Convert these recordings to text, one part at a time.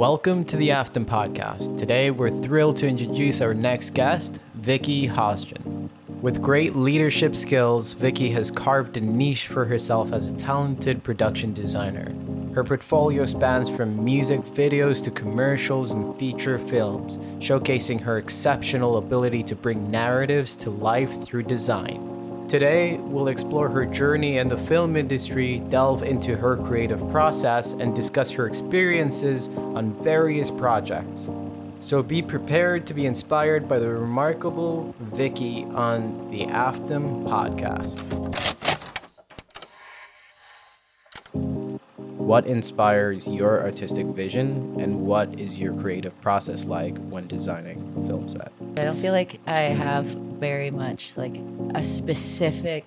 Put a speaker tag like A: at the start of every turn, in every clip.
A: Welcome to the Afton Podcast. Today, we're thrilled to introduce our next guest, Vicky Hozjan. With great leadership skills, Vicky has carved a niche for herself as a talented production designer. Her portfolio spans from music videos to commercials and feature films, showcasing her exceptional ability to bring narratives to life through design. Today, we'll explore her journey in the film industry, delve into her creative process, and discuss her experiences on various projects. So be prepared to be inspired by the remarkable Vicky on the Afton podcast. What inspires your artistic vision, and what is your creative process like when designing a film set?
B: I don't feel like I have very much like a specific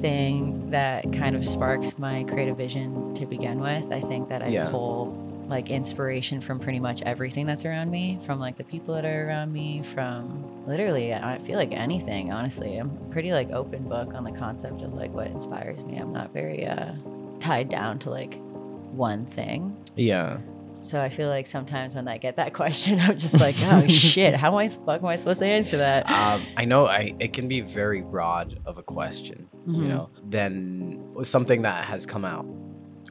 B: thing that kind of sparks my creative vision to begin with. I think that I
A: Yeah.
B: pull like inspiration from pretty much everything that's around me, from like the people that are around me, from literally I feel like anything, honestly. I'm pretty like open book on the concept of like what inspires me. I'm not very uh tied down to like one thing.
A: Yeah.
B: So I feel like sometimes when I get that question, I'm just like, oh shit, how am I fuck am I supposed to answer that?
A: Um, I know I it can be very broad of a question, you
B: Mhm.
A: know, than something that has come out.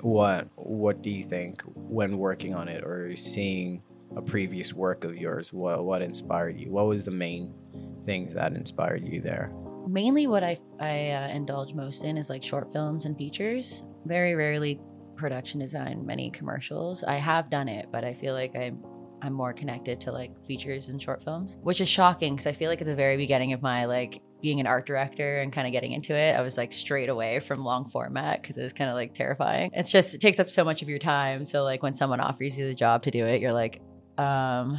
A: What what do you think when working on it or seeing a previous work of yours? What what inspired you? What was the main things that inspired you there?
B: mainly what I I uh, indulge most in is like short films and features. Very rarely production design, many commercials. I have done it, but I feel like I'm I'm more connected to like features and short films, which is shocking because I feel like at the very beginning of my like being an art director and kind of getting into it, I was like straight away from long format because it was kind of like terrifying. It's just it takes up so much of your time. So like when someone offers you the job to do it, you're like, um,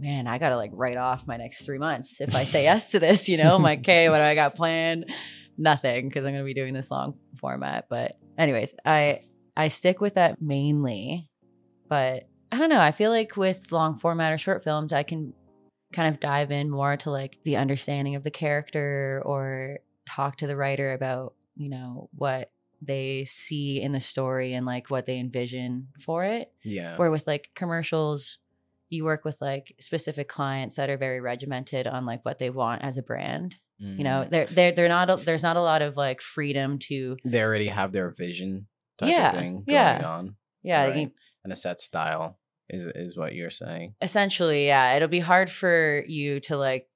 B: man, I gotta like write off my next three months if I say yes to this. You know, I'm like, okay, what do I got planned? Nothing because I'm gonna be doing this long format. But anyways, I I stick with that mainly, but I don't know. I feel like with long format or short films, I can kind of dive in more to like the understanding of the character or talk to the writer about you know what they see in the story and like what they envision for it
A: Yeah.
B: where with like commercials you work with like specific clients that are very regimented on like what they want as a brand you know
A: Mm.
B: they're they're, they're not a, there's not a lot of like freedom to
A: they already have their vision type
B: Yeah,
A: of thing going
B: yeah.
A: on.
B: yeah
A: right?
B: you-
A: and a set style is is what you're saying.
B: essentially yeah it'll be hard for you to like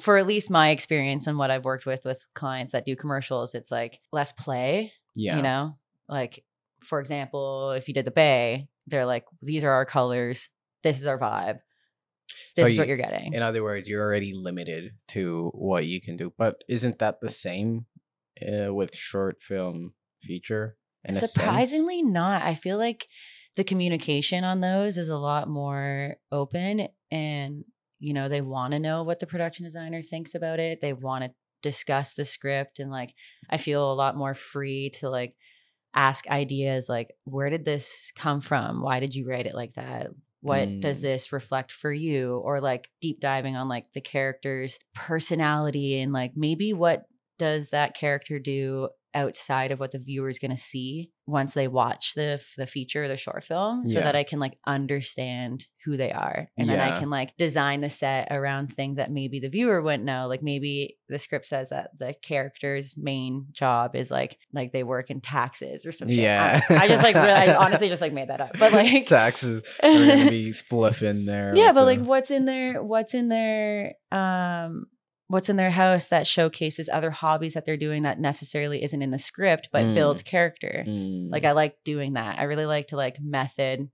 B: for at least my experience and what i've worked with with clients that do commercials it's like less play
A: Yeah.
B: you know like for example if you did the bay they're like these are our colors this is our vibe this
A: So
B: is what
A: you-
B: you're getting
A: In other words, you're already limited to what you can do. But isn't that the same uh, with short film feature? In a sense?
B: Surprisingly, not. I feel like the communication on those is a lot more open and, you know, they want to know what the production designer thinks about it. They want to discuss the script and, like, I feel a lot more free to, like, ask ideas like, where did this come from? Why did you write it like that? What does
A: Mm.
B: this reflect for you? Or like deep diving on like the character's personality and like maybe what does that character do outside of what the viewer is going to see once they watch the the feature or the short film so
A: Yeah.
B: that I can like understand who they are and then I can like design the set around things that maybe the viewer wouldn't know like maybe the script says that the character's main job is like like they work in taxes or something.
A: Yeah.
B: I, I just like really, I honestly just like made that up but like
A: taxes are gonna be spliff in there.
B: yeah but
A: the-
B: like what's in their what's in their um what's in their house that showcases other hobbies that they're doing that necessarily isn't in the script but
A: Mm.
B: builds character
A: Mm,
B: like i like doing that i really like to like method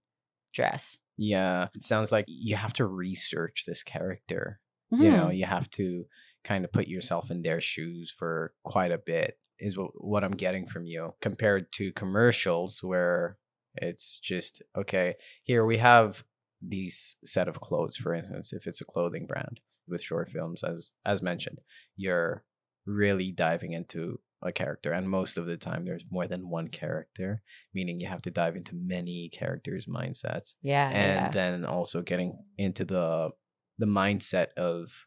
B: dress
A: yeah, it sounds like you have to research this character. You know,
B: Mhm.
A: you have to kind of put yourself in their shoes for quite a bit. Is what what I'm getting from you compared to commercials where it's just okay. Here we have these set of clothes, for instance, if it's a clothing brand with short films, as as mentioned, you're really diving into a character, and most of the time there's more than one character, meaning you have to dive into many characters' mindsets
B: yeah
A: and
B: yeah.
A: then also getting into the the mindset of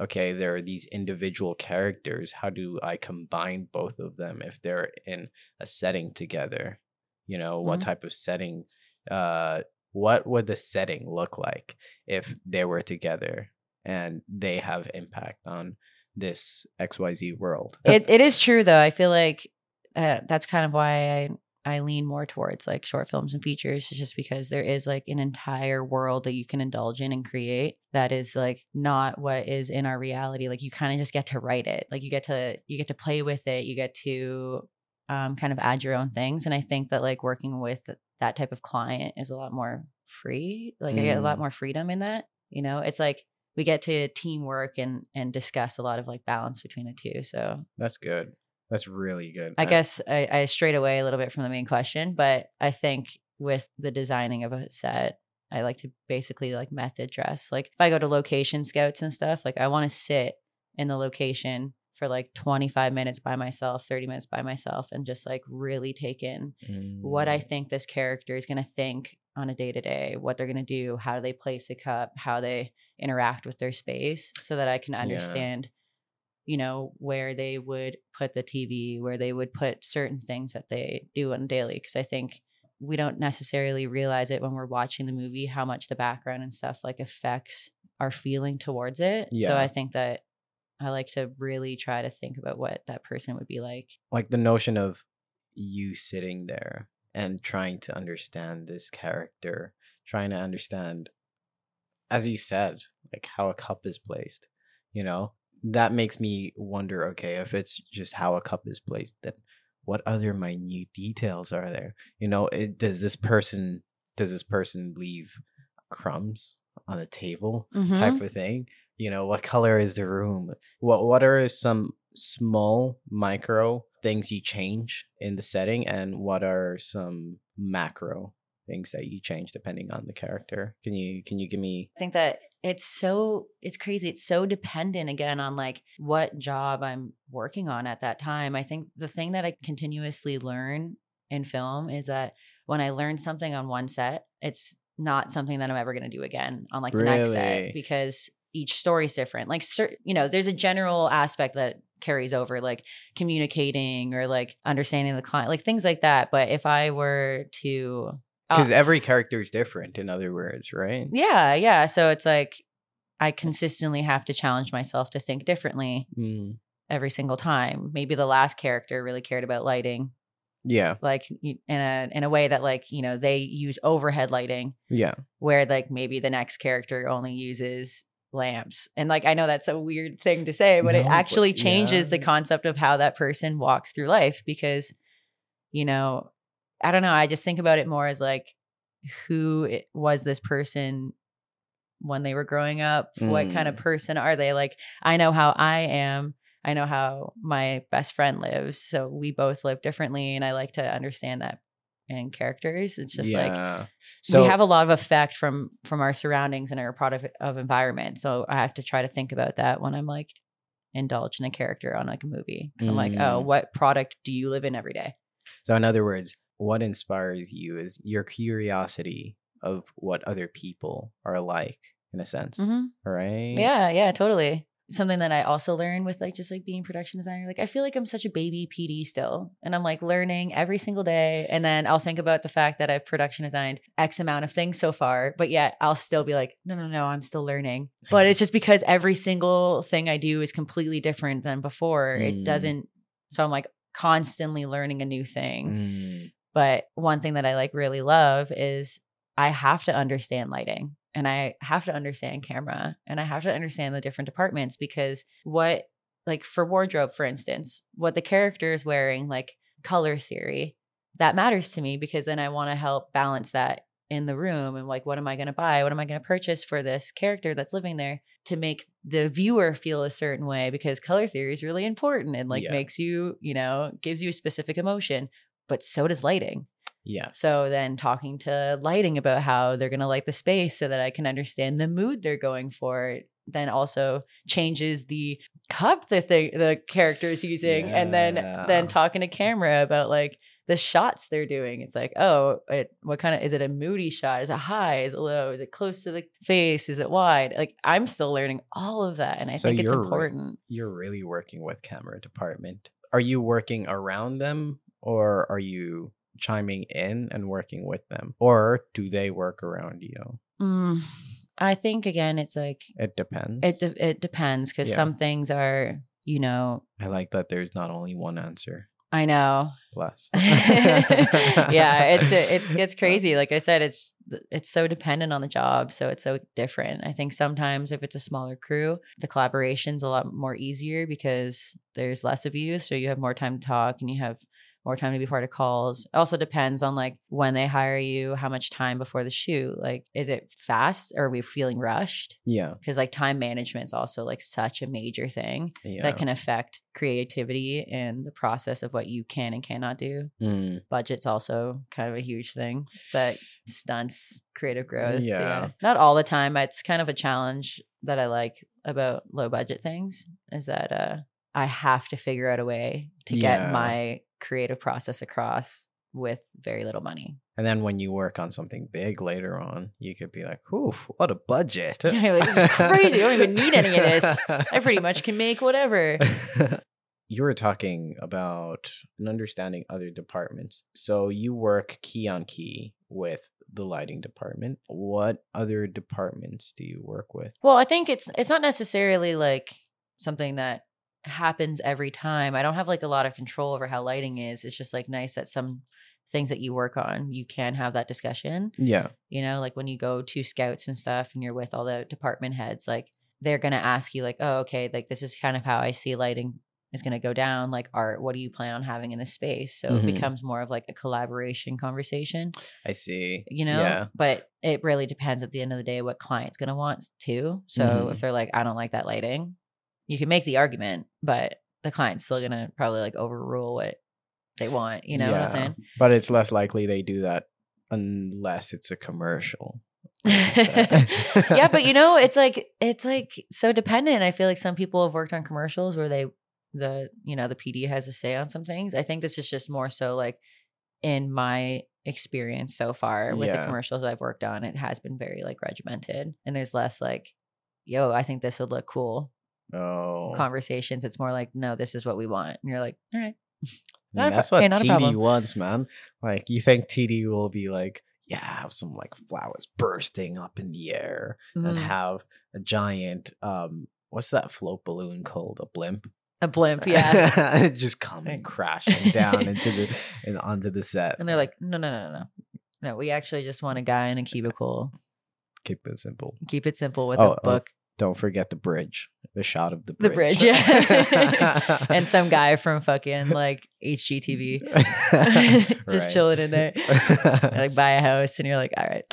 A: okay there are these individual characters how do i combine both of them if they're in a setting together you know what
B: Mhm.
A: type of setting uh what would the setting look like if they were together and they have impact on this XYZ world?
B: it, it is true though. I feel like uh, that's kind of why I I lean more towards like short films and features, is just because there is like an entire world that you can indulge in and create that is like not what is in our reality. Like you kind of just get to write it. Like you get to you get to play with it. You get to um, kind of add your own things. And I think that like working with that type of client is a lot more free. Like I get a lot
A: Mm.
B: more freedom in that. You know, it's like we get to teamwork and and discuss a lot of like balance between the two. So
A: That's good. That's really good.
B: I guess I, I strayed away a little bit from the main question, but I think with the designing of a set, I like to basically like method dress. Like if I go to location scouts and stuff, like I want to sit in the location for like 25 minutes by myself, 30 minutes by myself, and just like really take in what I
A: Mm.
B: think this character is going to think on a day to day, what they're going to do, how do they place a cup, how they interact with their space, so that I can
A: Yeah.
B: understand, you know, where they would put the TV, where they would put certain things that they do on daily. Because I think we don't necessarily realize it when we're watching the movie how much the background and stuff like affects our feeling towards it. So I think that I like to really try to think about what that person would be like.
A: like the notion of you sitting there and trying to understand this character, trying to understand, as you said, like how a cup is placed, you know, that makes me wonder okay, if it's just how a cup is placed, then what other minute details are there? You know, it, does this person, does this person leave crumbs on the table
B: Mm-hmm.
A: type of thing? You know, what color is the room? What what are some small micro things you change in the setting and what are some macro things that you change depending on the character? Can you can you give me
B: I think that it's so it's crazy. It's so dependent again on like what job I'm working on at that time. I think the thing that I continuously learn in film is that when I learn something on one set, it's not something that I'm ever going to do again on like the next set because each story's different. Like cer- you know, there's a general aspect that carries over like communicating or like understanding the client, like things like that. But if I were to
A: because
B: uh,
A: every character is different in other words, right?
B: yeah, yeah. So it's like I consistently have to challenge myself to think differently
A: Mm,
B: every single time. Maybe the last character really cared about lighting,
A: yeah,
B: like in a in a way that like you know they use overhead lighting,
A: yeah,
B: where like maybe the next character only uses lamps. And like I know that's a weird thing to say, but
A: No,
B: it
A: but
B: actually changes the concept of how that person walks through life because you know, I don't know, I just think about it more as like who was this person when they were growing up? What kind of
A: Mm.
B: person are they? Like I know how I am. I know how my best friend lives. So we both live differently and I like to understand that in characters. It's just like.
A: So
B: we have a lot of effect from from our surroundings and our product of environment. So I have to try to think about that when I'm like indulge in a character on like a movie. So I'm like, oh,
A: Mm.
B: what product do you live in every day?
A: So, in other words, what inspires you is your curiosity of what other people are like, in a sense,
B: Mhm.
A: right?
B: Yeah, yeah, totally. Something that I also learned with like just like being production designer, like I feel like I'm such a baby PD still. And I'm like learning every single day. And then I'll think about the fact that I've production designed X amount of things so far, but yet I'll still be like, no, no, no, I'm still learning. But it's just because every single thing I do is completely different than before.
A: Mm.
B: It doesn't so I'm like constantly learning a new thing.
A: Mm,
B: But one thing that I like really love is I have to understand lighting and I have to understand camera and I have to understand the different departments because what like for wardrobe for instance, what the character is wearing like color theory, that matters to me because then I want to help balance that in the room and like what am I going to buy? What am I going to purchase for this character that's living there to make the viewer feel a certain way because color theory is really important and like
A: Yeah.
B: makes you, you know, gives you a specific emotion, but so does lighting.
A: yes.
B: So then talking to lighting about how they're going to light the space so that I can understand the mood they're going for then also changes the cup that they, the character is using and then then talking to camera about like the shots they're doing. It's like oh it, what kind of is it a moody shot? Is it high? Is it low? Is it close to the face? Is it wide? Like i'm still learning all of that and i
A: So
B: think it's
A: you're re-
B: important.
A: you're really working with camera department. Are you working around them or are you chiming in and working with them, or do they work around you?
B: Mm, I think again, it's like
A: It depends.
B: it de- it depends because
A: Yeah.
B: some things are you know
A: I like that there's not only one answer.
B: I know
A: Plus,
B: yeah it's it's it's crazy like i said it's it's so dependent on the job so it's so different i think sometimes if it's a smaller crew the collaboration's a lot more easier because there's less of you so you have more time to talk and you have more time to be part of calls it also depends on like when they hire you how much time before the shoot like is it fast or are we feeling rushed
A: Yeah.
B: because like time management's also like such a major thing
A: Yeah.
B: that can affect creativity and the process of what you can and cannot do
A: Mm,
B: budget's also kind of a huge thing that stunts creative growth.
A: Yeah.
B: Not all the time. It's kind of a challenge that I like about low budget things is that uh I have to figure out a way to
A: Yeah.
B: get my creative process across with very little money.
A: and then when you work on something big later on, you could be like, "Oof, what a budget!"
B: You're like, this is crazy. I don't even need any of this. I pretty much can make whatever.
A: you were talking about and understanding other departments. So you work key on key with the lighting department. What other departments do you work with?
B: Well, I think it's it's not necessarily like something that happens every time. I don't have like a lot of control over how lighting is. It's just like nice that some things that you work on, you can have that discussion.
A: Yeah.
B: You know, like when you go to scouts and stuff and you're with all the department heads, like they're going to ask you like, "Oh, okay, like this is kind of how I see lighting is going to go down. Like art, what do you plan on having in this space?" So
A: Mhm.
B: it becomes more of like a collaboration conversation
A: I see.
B: you know
A: Yeah.
B: but it really depends at the end of the day what client's going to want too so
A: Mhm.
B: if they're like i don't like that lighting you can make the argument but the client's still to probably like overrule what they want you know what i'm saying
A: But it's less likely they do that unless it's a commercial.
B: yeah but you know it's like it's like so dependent i feel like some people have worked on commercials where they the you know the pd has a say on some things i think this is just more so like in my experience so far with the
A: Yeah.
B: commercials i've worked on it has been very like regimented and there's less like yo i think this would look cool
A: Oh,
B: conversations it's more like no this is what we want and you're like all right
A: I mean, that's what
B: hey, not
A: TD wants, man. Like, you think TD will be like, yeah, have some like flowers bursting up in the air and
B: Mhm.
A: have a giant, um, what's that float balloon called? A blimp?
B: a blimp yeah
A: just coming crashing down into the and onto the set.
B: and they're like no no no no no no we actually just want a guy in a cubicle
A: keep it simple.
B: keep it simple with
A: Oh,
B: a
A: oh,
B: book
A: Don't forget the bridge, the shot of the
B: The
A: bridge.
B: bridge, yeah. and some guy from fucking like HGTV just
A: Right.
B: chilling in there. like buy a house and you're like, all right.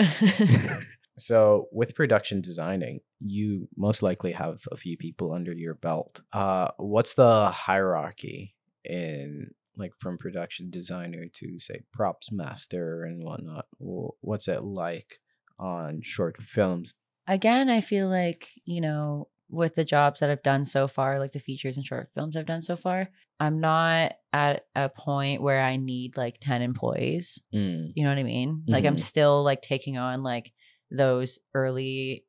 A: so with production designing, you most likely have a few people under your belt. Uh, what's the hierarchy in like from production designer to say props master and whatnot? What's it like on short films?
B: Again, I feel like, you know, with the jobs that I've done so far, like the features and short films I've done so far, I'm not at a point where I need like 10 employees.
A: Mm,
B: You know what I mean? Like I'm
A: Mhm.
B: still like taking on like those early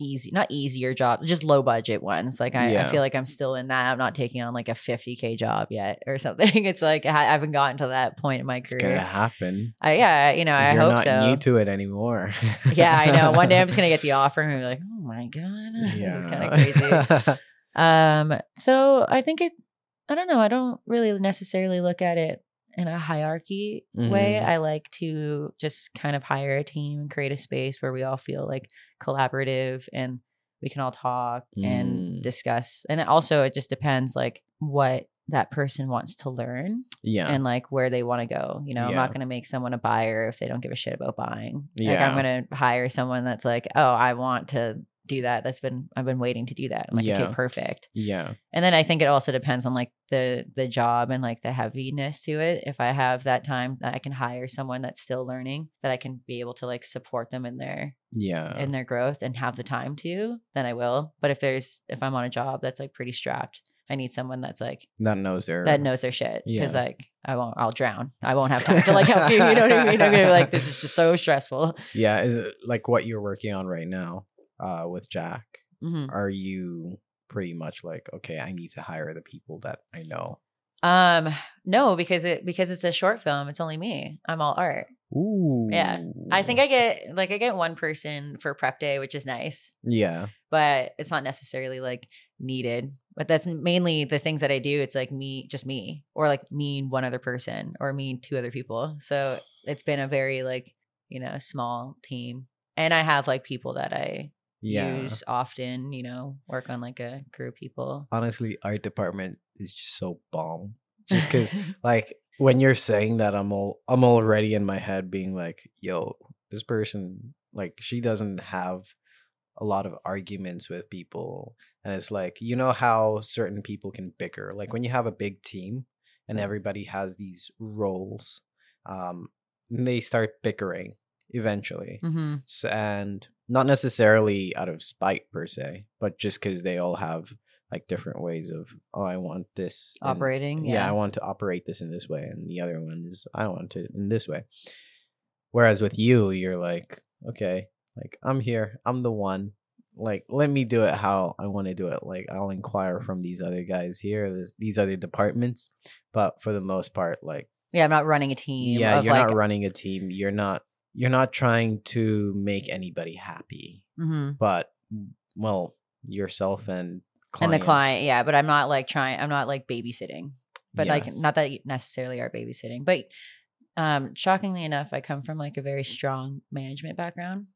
B: easy not easier jobs just low budget ones like I, I feel like i'm still in that i'm not taking on like a 50k job yet or something it's like i haven't gotten to that point in my career It's
A: gonna happen.
B: I, yeah you know i
A: You're
B: hope
A: not
B: so.
A: new to it anymore.
B: yeah i know one day i'm just gonna get the offer and be like oh my god this is kind of crazy um so i think it i don't know i don't really necessarily look at it in a hierarchy way
A: Mhm.
B: i like to just kind of hire a team and create a space where we all feel like collaborative and we can all talk
A: Mm.
B: and discuss and it also it just depends like what that person wants to learn
A: yeah.
B: and like where they want to go you know i'm not going to make someone a buyer if they don't give a shit about buying like i'm going to hire someone that's like oh i want to do that. That's been i've been waiting to do that. I'm like
A: Yeah.
B: okay perfect.
A: Yeah.
B: and then i think it also depends on like the the job and like the heaviness to it. If i have that time that i can hire someone that's still learning that i can be able to like support them in their
A: Yeah.
B: in their growth and have the time to then i will. But if there's if i'm on a job that's like pretty strapped i need someone that's like
A: that knows their
B: that knows their shit. Because
A: Yeah.
B: like i won't i'll drown. I won't have time to like help you. You know what i mean? I'm gonna be like this is just so stressful.
A: Yeah, is it like what you're working on right now uh with Jack?
B: hmm
A: Are you pretty much like, okay, I need to hire the people that I know?
B: Um, no, because it because it's a short film. It's only me. I'm all art.
A: Ooh.
B: Yeah. I think I get like I get one person for prep day, which is nice,
A: Yeah.
B: but it's not necessarily like needed. But that's mainly the things that I do. It's like me, just me, or like me and one other person, or me and two other people. So it's been a very like you know small team, and I have like people that I
A: Yeah.
B: use often. You know, work on like a crew of people.
A: Honestly, art department is just so bomb. Just because, like, when you're saying that, I'm all I'm already in my head being like, "Yo, this person, like, she doesn't have a lot of arguments with people." And it's like, you know how certain people can bicker. Like when you have a big team and everybody has these roles, um, they start bickering eventually.
B: hmm
A: S and not necessarily out of spite per se, but just because they all have like different ways of oh, I want this in-
B: Operating,
A: Yeah. I want to operate this in this way, and the other one is I want it in this way. Whereas with you, you're like, okay, like I'm here, I'm the one. Like, let me do it how I want to do it. Like, I'll inquire from these other guys here, this, these other departments, but for the most part, like
B: Yeah, I'm not running a team.
A: yeah you're
B: like,
A: not running a team you're not you're not trying to make anybody happy
B: mhm.
A: but well yourself and
B: and the client yeah but i'm not like trying i'm not like babysitting but like not that you necessarily are babysitting but um shockingly enough i come from like a very strong management background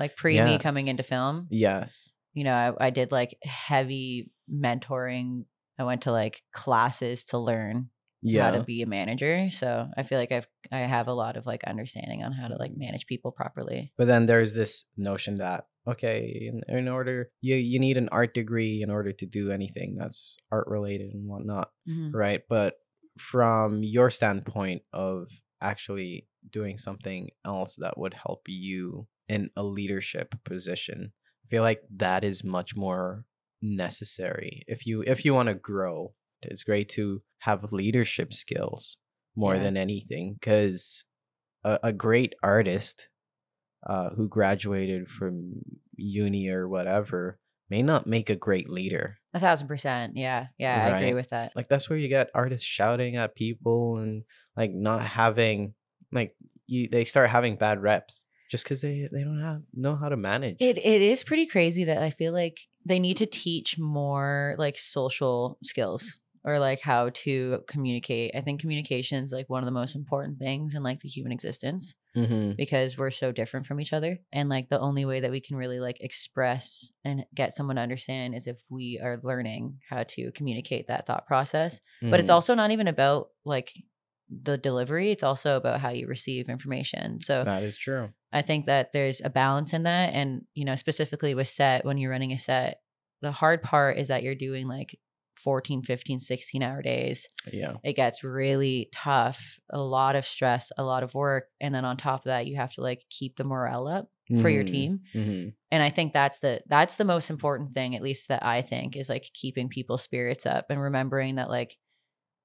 B: like pre me coming into film.
A: Yes.
B: You know I, I did like heavy mentoring. I went to like classes to learn
A: yeah
B: how to be a manager so i feel like i've i have a lot of like understanding on how to
A: Mm.
B: like manage people properly
A: but then there's this notion that okay in, in order you you need an art degree in order to do anything that's art related and whatnot
B: Mhm.
A: right but from your standpoint of actually doing something else that would help you in a leadership position i feel like that is much more necessary if you if you want to grow it's great to have leadership skills more
B: Yeah.
A: than anything because a, a great artist uh, who graduated from uni or whatever may not make a great leader.
B: A thousand percent yeah yeah i agree with that.
A: Like that's where you get artists shouting at people and like not having like you they start having bad reps just because they they don't have know how to manage.
B: It it is pretty crazy that I feel like they need to teach more like social skills or like how to communicate. I think communication is like one of the most important things in like the human existence
A: mm-hmm.
B: because we're so different from each other and like the only way that we can really like express and get someone to understand is if we are learning how to communicate that thought process. But it's also not even about like the delivery, it's also about how you receive information. So
A: that is true
B: I think that there's a balance in that. And, you know, specifically with set, when you're running a set, the hard part is that you're doing like 14, 15, 16 hour days.
A: yeah
B: It gets really tough, a lot of stress, a lot of work. And then on top of that, you have to like keep the morale up for your
A: Mhm.
B: team.
A: Mhm.
B: And I think that's the that's the most important thing, at least that I think, is like keeping people's spirits up and remembering that like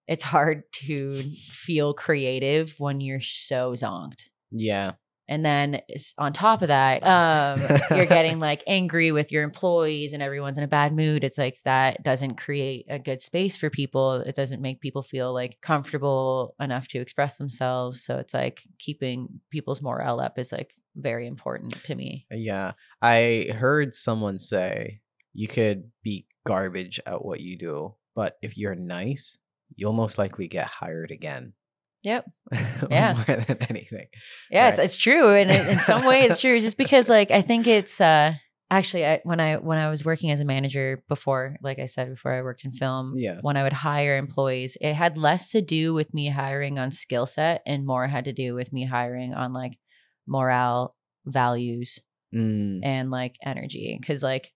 B: it's hard to feel creative when you're so zonked.
A: yeah
B: And then on top of that, um, you're getting like angry with your employees and everyone's in a bad mood. It's like that doesn't create a good space for people. It doesn't make people feel like comfortable enough to express themselves. So it's like keeping people's morale up is like very important to me.
A: yeah i heard someone say you could be garbage at what you do but if you're nice you'll most likely get hired again
B: Yep. Yeah.
A: more than anything
B: Yeah, it's,
A: Right.
B: it's true, and in, in some way, it's true. Just because, like, I think it's uh, actually I, when I when I was working as a manager before, like I said before, I worked in film.
A: Yeah.
B: When I would hire employees, it had less to do with me hiring on skill set, and more had to do with me hiring on like morale, values,
A: Mm,
B: and like energy. Because like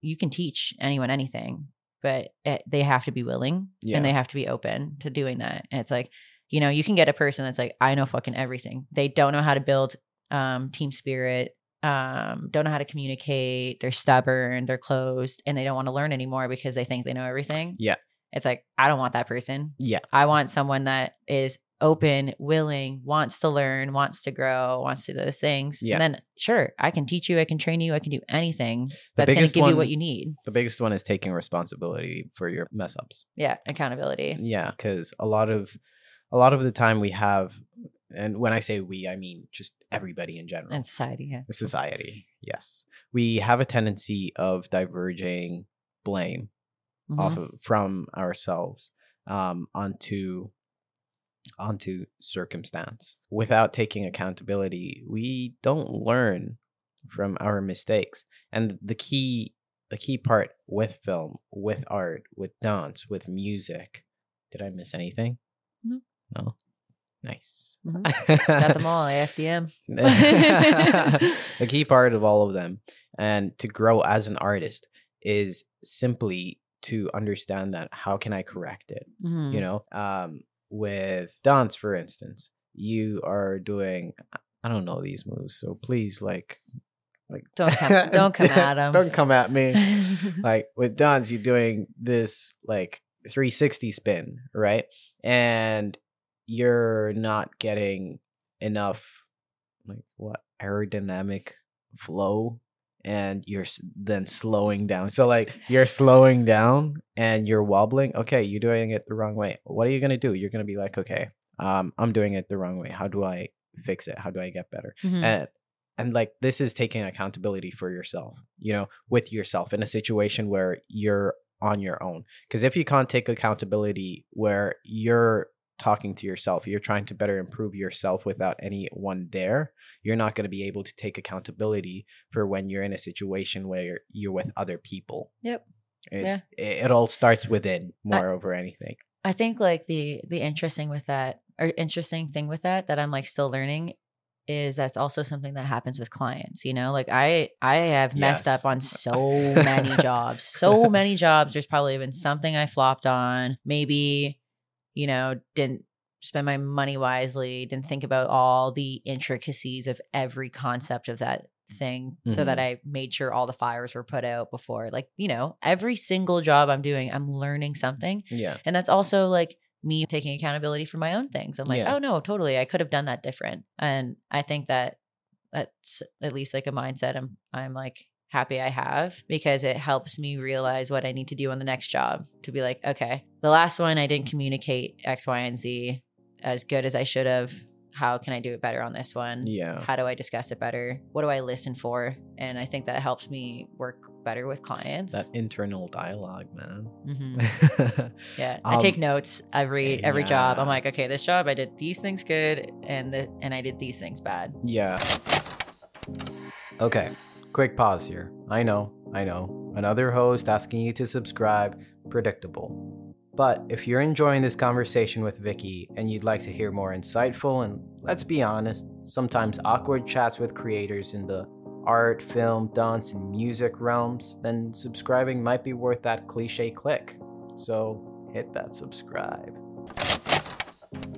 B: you can teach anyone anything, but it, they have to be willing
A: Yeah.
B: and they have to be open to doing that. And it's like, you know, you can get a person that's like, I know fucking everything. They don't know how to build um, team spirit, um, don't know how to communicate. They're stubborn, they're closed, and they don't want to learn anymore because they think they know everything.
A: Yeah.
B: It's like, I don't want that person.
A: yeah
B: I want someone that is open, willing, wants to learn, wants to grow, wants to do those things,
A: Yeah.
B: and then sure, I can teach you, I can train you, I can do anything
A: The
B: that's going to give you what you need.
A: The biggest one is taking responsibility for your mess ups.
B: Yeah, accountability.
A: Yeah, because a lot of a lot of the time we have, and when I say we, I mean just everybody in general.
B: And society. Yeah.
A: society. Yes, we have a tendency of diverging blame off
B: Mhm.
A: of from ourselves um, onto onto circumstance without taking accountability. We don't learn from our mistakes, and the key the key part with film, with art, with dance, with music. Did I miss anything?
B: No.
A: No. Nice.
B: Mhm. Got them all. AFDM.
A: the key part of all of them and to grow as an artist is simply to understand that how can i correct it
B: Mhm.
A: you know um with dance for instance you are doing i don't know these moves so please like like
B: Don't come- don't come at at 'em.
A: don't come at me like with dance you're doing this like 360 spin right and you're not getting enough like what aerodynamic flow and you're then slowing down. So like you're slowing down and you're wobbling okay you're doing it the wrong way. What are you going to do? You're going to be like okay um i'm doing it the wrong way. How do i fix it? How do i get better?
B: Mhm.
A: and and like this is taking accountability for yourself you know with yourself in a situation where you're on your own. Because if you can't take accountability where you're talking to yourself you're trying to better improve yourself without anyone there you're not going to be able to take accountability for when you're in a situation where you're, you're with other people
B: Yep.
A: it's it, it all starts within more over anything
B: I think like the the interesting with that or interesting thing with that that I'm like still learning is that's also something that happens with clients, you know? Like I I have messed
A: Yes.
B: up on so many jobs. So many jobs. There's probably been something I flopped on. Maybe, you know, didn't spend my money wisely, didn't think about all the intricacies of every concept of that thing so that mm-hmm. I made sure all the fires were put out before. Like, you know, every single job I'm doing, I'm learning something.
A: yeah
B: And that's also like me taking accountability for my own things. I'm like,
A: Yeah.
B: oh no, totally. I could have done that different. And I think that that's at least like a mindset I'm I'm like happy I have because it helps me realize what I need to do on the next job to be like, okay, the last one I didn't communicate X, Y, and Z as good as I should have. How can I do it better on this one?
A: yeah
B: How do I discuss it better? What do I listen for? And I think that helps me work better with clients.
A: that internal dialogue man
B: Mhm. Yeah, I take
A: Um,
B: notes every every job. I'm like, okay, this job I did these things good, and the and I did these things bad.
A: Yeah. Okay, quick pause here. I know, I know. Another host asking you to subscribe, predictable. But if you're enjoying this conversation with Vicky and you'd like to hear more insightful and, let's be honest, sometimes awkward chats with creators in the art, film, dance, and music realms, then subscribing might be worth that cliche click. So hit that subscribe.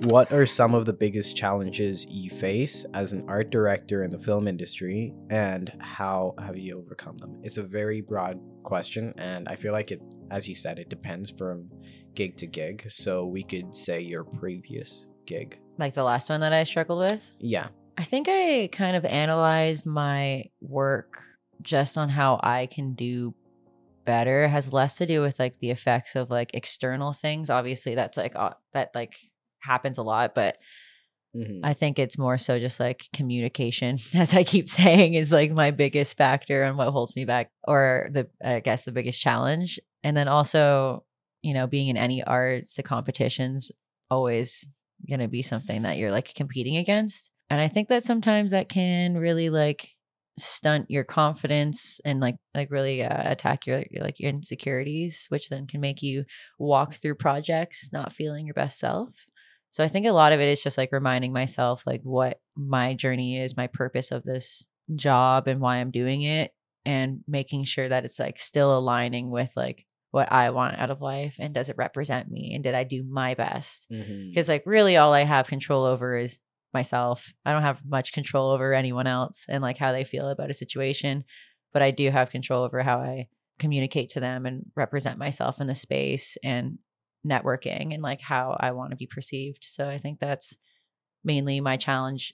A: What are some of the biggest challenges you face as an art director in the film industry, and how have you overcome them? It's a very broad question, and I feel like it, as you said, it depends from gig to gig. So we could say your previous gig.
B: Like the last one that I struggled with.
A: Yeah.
B: I think I kind of analyze my work just on how I can do better. It has less to do with like the effects of like external things. Obviously, that's like uh, that like happens a lot, but
A: Mhm.
B: I think it's more so just like communication, as I keep saying, is like my biggest factor and what holds me back, or the I guess the biggest challenge. And then also, you know, being in any arts, the competitions always gonna be something that you're like competing against. And I think that sometimes that can really like stunt your confidence and like like really uh, attack your, your like your insecurities, which then can make you walk through projects not feeling your best self. So I think a lot of it is just like reminding myself like what my journey is, my purpose of this job and why I'm doing it and making sure that it's like still aligning with like what I want out of life and does it represent me and did I do my best?
A: Mm-hmm.
B: Because like really all I have control over is myself. I don't have much control over anyone else and like how they feel about a situation, but I do have control over how I communicate to them and represent myself in the space and networking and like how I want to be perceived. So I think that's mainly my challenge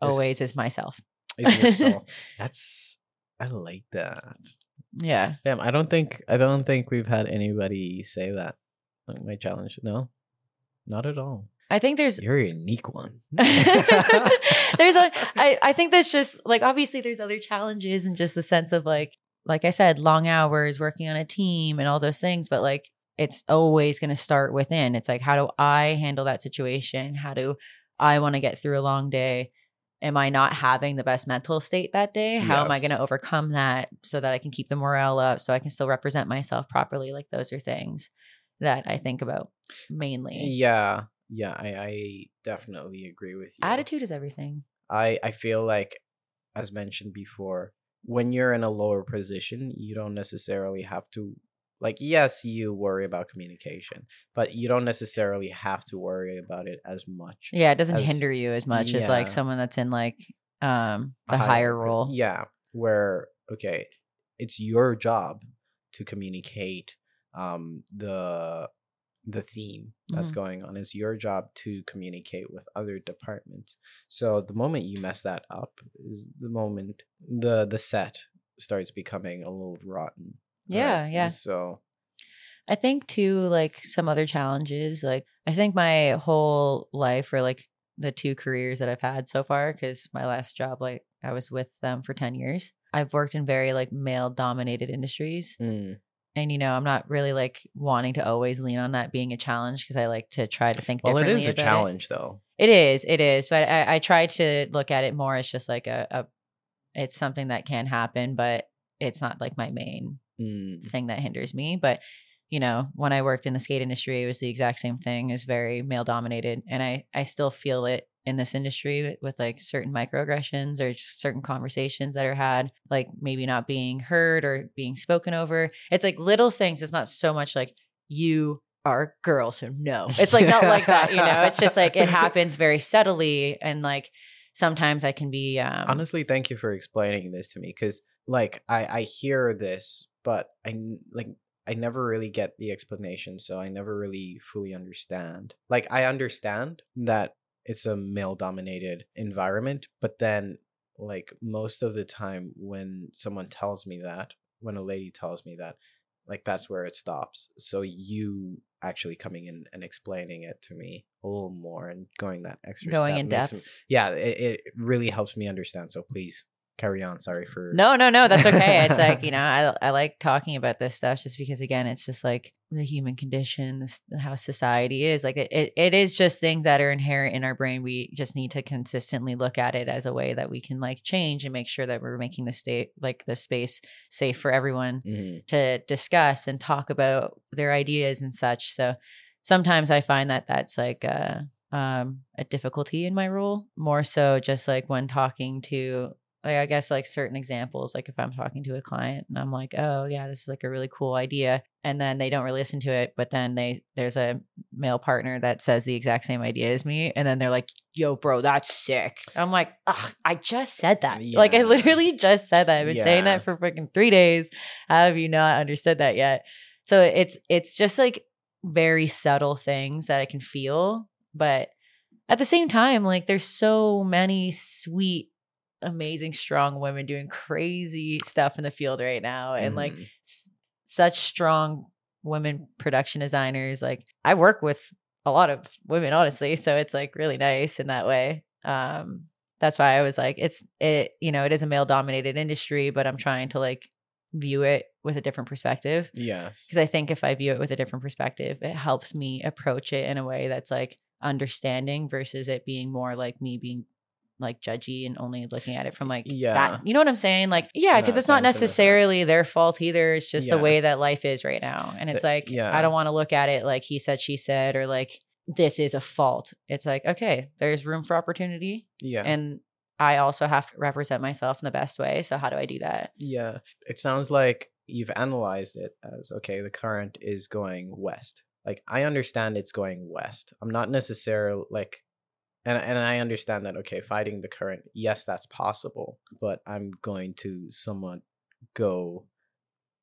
B: always is myself.
A: Is yourself. That's I like that.
B: Yeah.
A: Damn, I don't think I don't think we've had anybody say that. Like my challenge. No. Not at all.
B: I think there's
A: You're a unique one.
B: there's a I, I think that's just like obviously there's other challenges and just the sense of like like I said, long hours, working on a team and all those things, but like it's always gonna start within. It's like how do I handle that situation? How do I want to get through a long day? Am I not having the best mental state that day? How am I going to overcome that so that I can keep the morale up, so I can still represent myself properly? Like those are things that I think about mainly.
A: yeah. Yeah, I, I definitely agree with you.
B: Attitude is everything.
A: I I feel like, as mentioned before, when you're in a lower position, you don't necessarily have to like. Yes, you worry about communication, but you don't necessarily have to worry about it as much.
B: Yeah, it doesn't
A: as-
B: hinder you as much as like someone that's in like um the higher
A: po-
B: role.
A: Yeah, where okay, it's your job to communicate um the the theme that's
B: Mhm.
A: going on. It's your job to communicate with other departments. So the moment you mess that up is the moment the the set starts becoming a little rotten.
B: Yeah,
A: right?
B: yeah.
A: So
B: I think too, like some other challenges, like I think my whole life or like the two careers that I've had so far, because my last job, like I was with them for 10 years. I've worked in very like male dominated industries.
A: mm,
B: And, you know, I'm not really like wanting to always lean on that being a challenge because I like to try to think
A: well, it is a challenge though.
B: It is, it is. But I, I try to look at it more as just like a, a, it's something that can happen, but it's not like my main
A: Mm,
B: thing that hinders me. But you know, when I worked in the skate industry, it was the exact same thing. It was very male dominated, and I I still feel it in this industry with, with like certain microaggressions or just certain conversations that are had, like maybe not being heard or being spoken over. It's like little things. It's not so much like you are a girl, so no. It's like not like that, you know. It's just like it happens very subtly, and like sometimes I can be um,
A: honestly thank you for explaining this to me because like i i hear this but i like i never really get the explanation so i never really fully understand like i understand that it's a male dominated environment but then like most of the time when someone tells me that when a lady tells me that like that's where it stops so you actually coming in and explaining it to me a little more and going that extra
B: going
A: step
B: in depth.
A: m- yeah it, it really helps me understand so please carry on sorry for
B: No, no, no, that's okay. It's like, you know, I I like talking about this stuff just because again, it's just like the human condition, this how society is. Like it, it, it is just things that are inherent in our brain. We just need to consistently look at it as a way that we can like change and make sure that we're making the state like the space safe for everyone
A: Mhm.
B: to discuss and talk about their ideas and such. So sometimes I find that that's like a, um, a difficulty in my role, more so just like when talking to, like, I guess, like certain examples, like if I'm talking to a client and I'm like, oh, yeah, this is like a really cool idea. And then they don't really listen to it, but then they, there's a male partner that says the exact same idea as me. And then they're like, yo, bro, that's sick. I'm like, ugh, I just said that. Like, I literally just said that. I've been saying that for freaking three days. How have you not understood that yet? So it's it's just like very subtle things that I can feel, but at the same time, like there's so many sweet, amazing, strong women doing crazy stuff in the field right now, and like
A: Mhm.
B: s- such strong women production designers. Like I work with a lot of women, honestly, so it's like really nice in that way. Um, that's why I was like, it's it, you know, it is a male dominated industry, but I'm trying to like view it with a different perspective
A: yes
B: because I think if I view it with a different perspective, it helps me approach it in a way that's like understanding versus it being more like me being like judgy and only looking at it from like
A: Yeah.
B: that. You know what I'm saying? Like, yeah, because it's not necessarily their fault either. It's just the way that life is right now. And it's
A: The-
B: like,
A: yeah.
B: I don't want to look at it like he said, she said, or like this is a fault. It's like, okay, there's room for opportunity.
A: yeah
B: And I also have to represent myself in the best way. So how do I do that?
A: yeah it sounds like you've analyzed it as okay the current is going west like i understand it's going west i'm not necessarily like and and i understand that okay fighting the current yes that's possible but i'm going to somewhat go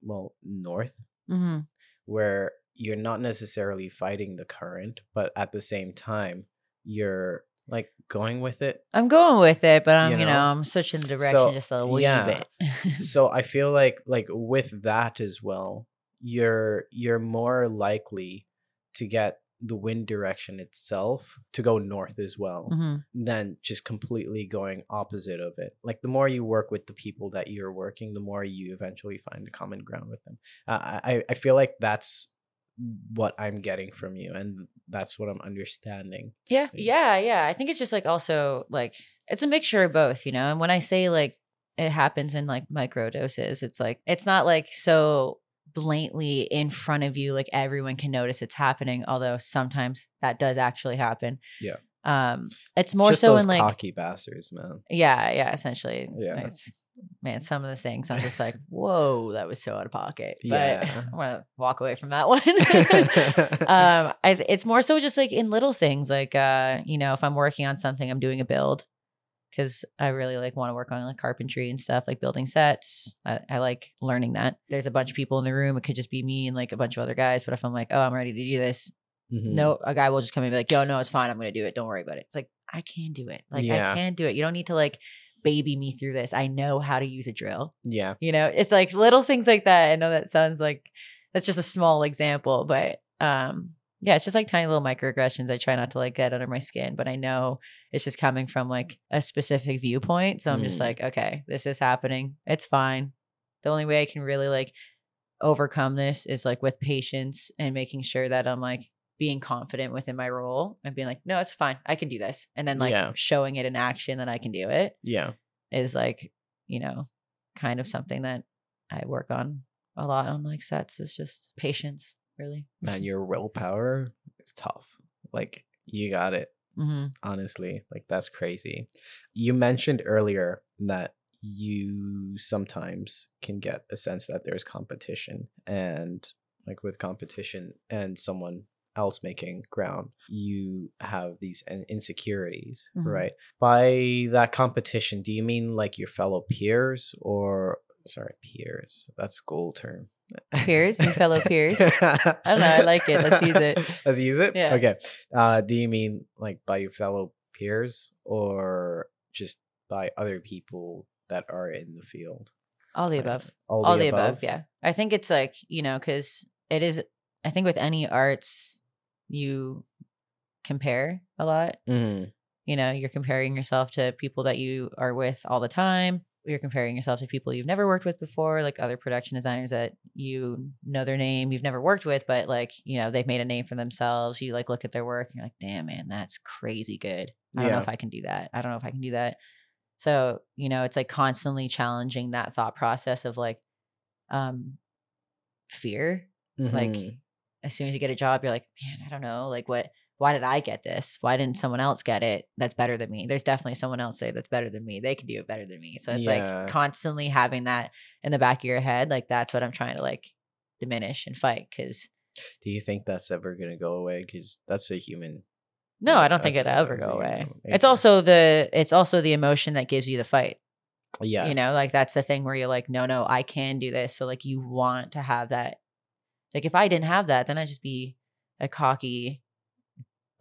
A: well north
B: Mm-hmm.
A: where you're not necessarily fighting the current, but at the same time, you're like going with it.
B: I'm going with it, but I'm
A: You
B: you know,
A: know?
B: I'm switching the direction
A: So,
B: just a wee
A: yeah.
B: bit.
A: so I feel like like with that as well, you're you're more likely to get the wind direction itself to go north as well
B: hmm
A: than just completely going opposite of it. Like the more you work with the people that you're working, the more you eventually find a common ground with them. Uh, I I feel like that's what I'm getting from you, and that's what I'm understanding.
B: Yeah,
A: Yeah.
B: yeah, yeah. I think it's just like also like it's a mixture of both, you know. And when I say like it happens in like micro doses, it's like it's not like so blatantly in front of you, like everyone can notice it's happening. Although sometimes that does actually happen.
A: Yeah.
B: Um, it's more
A: Just
B: so in like
A: cocky bastards, man.
B: yeah, yeah. Essentially,
A: Yeah.
B: It's, man, some of the things I'm just like, whoa, that was so out of pocket. But
A: Yeah.
B: I'm gonna walk away from that one. um I, it's more so just like in little things like uh you know if i'm working on something i'm doing a build because i really like want to work on like carpentry and stuff like building sets. I, I like learning that. There's a bunch of people in the room. It could just be me and like a bunch of other guys but if i'm like oh i'm ready to do this
A: Mhm.
B: no a guy will just come in and be like yo no it's fine. I'm gonna do it. Don't worry about it. It's like i can do it. Like
A: Yeah.
B: i can do it. You don't need to like baby me through this. I know how to use a drill.
A: Yeah.
B: you know? It's like little things like that. I know that sounds like that's just a small example but um yeah it's just like tiny little microaggressions i try not to like get under my skin but i know it's just coming from like a specific viewpoint so i'm just
A: Mm.
B: like okay this is happening it's fine the only way i can really like overcome this is like with patience and making sure that i'm like being confident within my role and being like no it's fine i can do this and then like
A: Yeah.
B: showing it in action that i can do it
A: Yeah.
B: is like you know kind of something that i work on a lot on like sets is just patience really
A: Man, your willpower is tough. Like you got it.
B: Hmm
A: honestly like that's crazy. You mentioned earlier that you sometimes can get a sense that there's competition and like with competition and someone else making ground you have these in- insecurities
B: Mhm.
A: right? By that competition do you mean like your fellow peers or sorry peers? That's school term
B: Peers, your fellow peers? I don't know, I like it. Let's use it.
A: Let's use it.
B: Yeah.
A: Okay. Uh, do you mean like by your fellow peers or just by other people that are in the field?
B: all the
A: Like,
B: above
A: All,
B: all the above yeah i think it's like you know because it is i think with any arts you compare a lot
A: Mhm.
B: you know you're comparing yourself to people that you are with all the time you're comparing yourself to people you've never worked with before like other production designers that you know their name you've never worked with but like you know they've made a name for themselves you like look at their work and you're like damn man that's crazy good. I don't know if i can do that. I don't know if i can do that. So you know it's like constantly challenging that thought process of like um fear. Like
A: Mhm.
B: as soon as you get a job you're like man i don't know like what why did i get this why didn't someone else get it that's better than me there's definitely someone else say that's better than me they can do it better than me so it's
A: Yeah.
B: like constantly having that in the back of your head like that's what i'm trying to like diminish and fight because
A: do you think that's ever gonna go away? Because that's a human.
B: no i don't think it'll ever go away it's also the it's also the emotion that gives you the fight
A: Yes.
B: you know like that's the thing where you're like no no i can do this so like you want to have that like if i didn't have that then i'd just be a cocky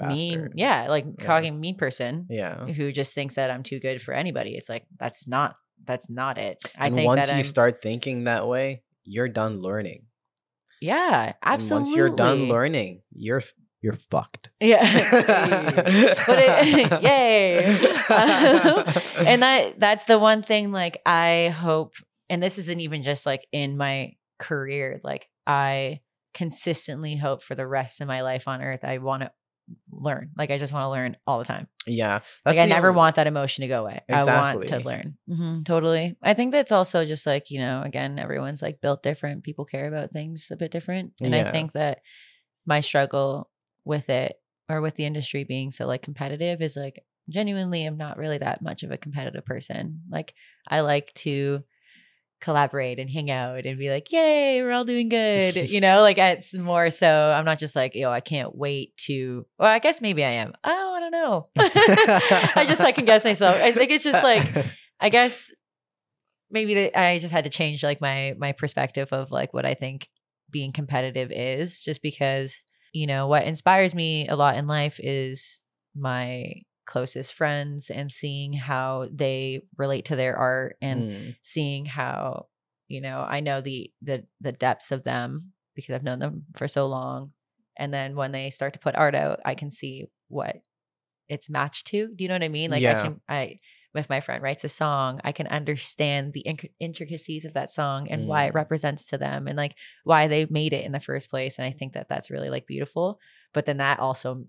B: mean yeah like
A: Yeah.
B: mean person
A: Yeah.
B: who just thinks that i'm too good for anybody it's like that's not that's not it i
A: and
B: think
A: once you
B: I'm,
A: start thinking that way, you're done learning.
B: yeah absolutely
A: And once you're done learning, you're you're fucked.
B: yeah but it, yay and that that's the one thing like i hope and this isn't even just like in my career like i consistently hope for the rest of my life on earth i want to learn. Like i just want to learn all the time.
A: Yeah.
B: like i never
A: only-
B: want that emotion to go away. I want to
A: Exactly.
B: learn. Hmm totally. I think that's also just like you know again everyone's like built different. People care about things a bit different and i think that my struggle with it or with the industry being so like competitive is like genuinely i'm not really that much of a competitive person. Like i like to collaborate and hang out and be like yay we're all doing good you know like it's more so i'm not just like yo i can't wait to well i guess maybe i am. Oh i don't know. I just second guess myself. I think it's just like i guess maybe that i just had to change like my my perspective of like what i think being competitive is just because you know what inspires me a lot in life is my closest friends and seeing how they relate to their art and
A: Mm.
B: seeing how you know i know the the the depths of them because i've known them for so long and then when they start to put art out i can see what it's matched to do you know what i mean like
A: Yeah.
B: i can i if my friend writes a song i can understand the inc- intricacies of that song and why it
A: Mm.
B: represents to them and like why they made it in the first place and i think that that's really like beautiful but then that also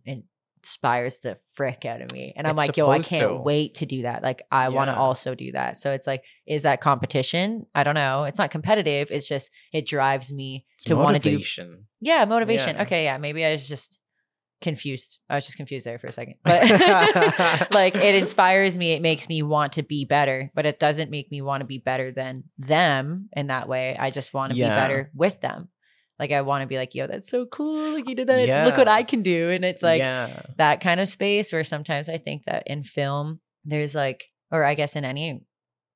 B: inspires the frick out of me. And i'm
A: It's
B: like yo i can't
A: to.
B: wait to do that. Like i want to also do that. So it's like is that competition? I don't know. It's not competitive. It's just it drives me
A: It's
B: to want to do
A: motivation.
B: yeah motivation.
A: Yeah.
B: okay yeah maybe i was just confused. I was just confused there for a second. But like it inspires me. It makes me want to be better. But it doesn't make me want to be better than them in that way. I just want to
A: Yeah.
B: be better with them like i want to be like yo that's so cool like you did that look what i can do and it's like
A: yeah.
B: that kind of space where sometimes I think that in film, there's like, or I guess in any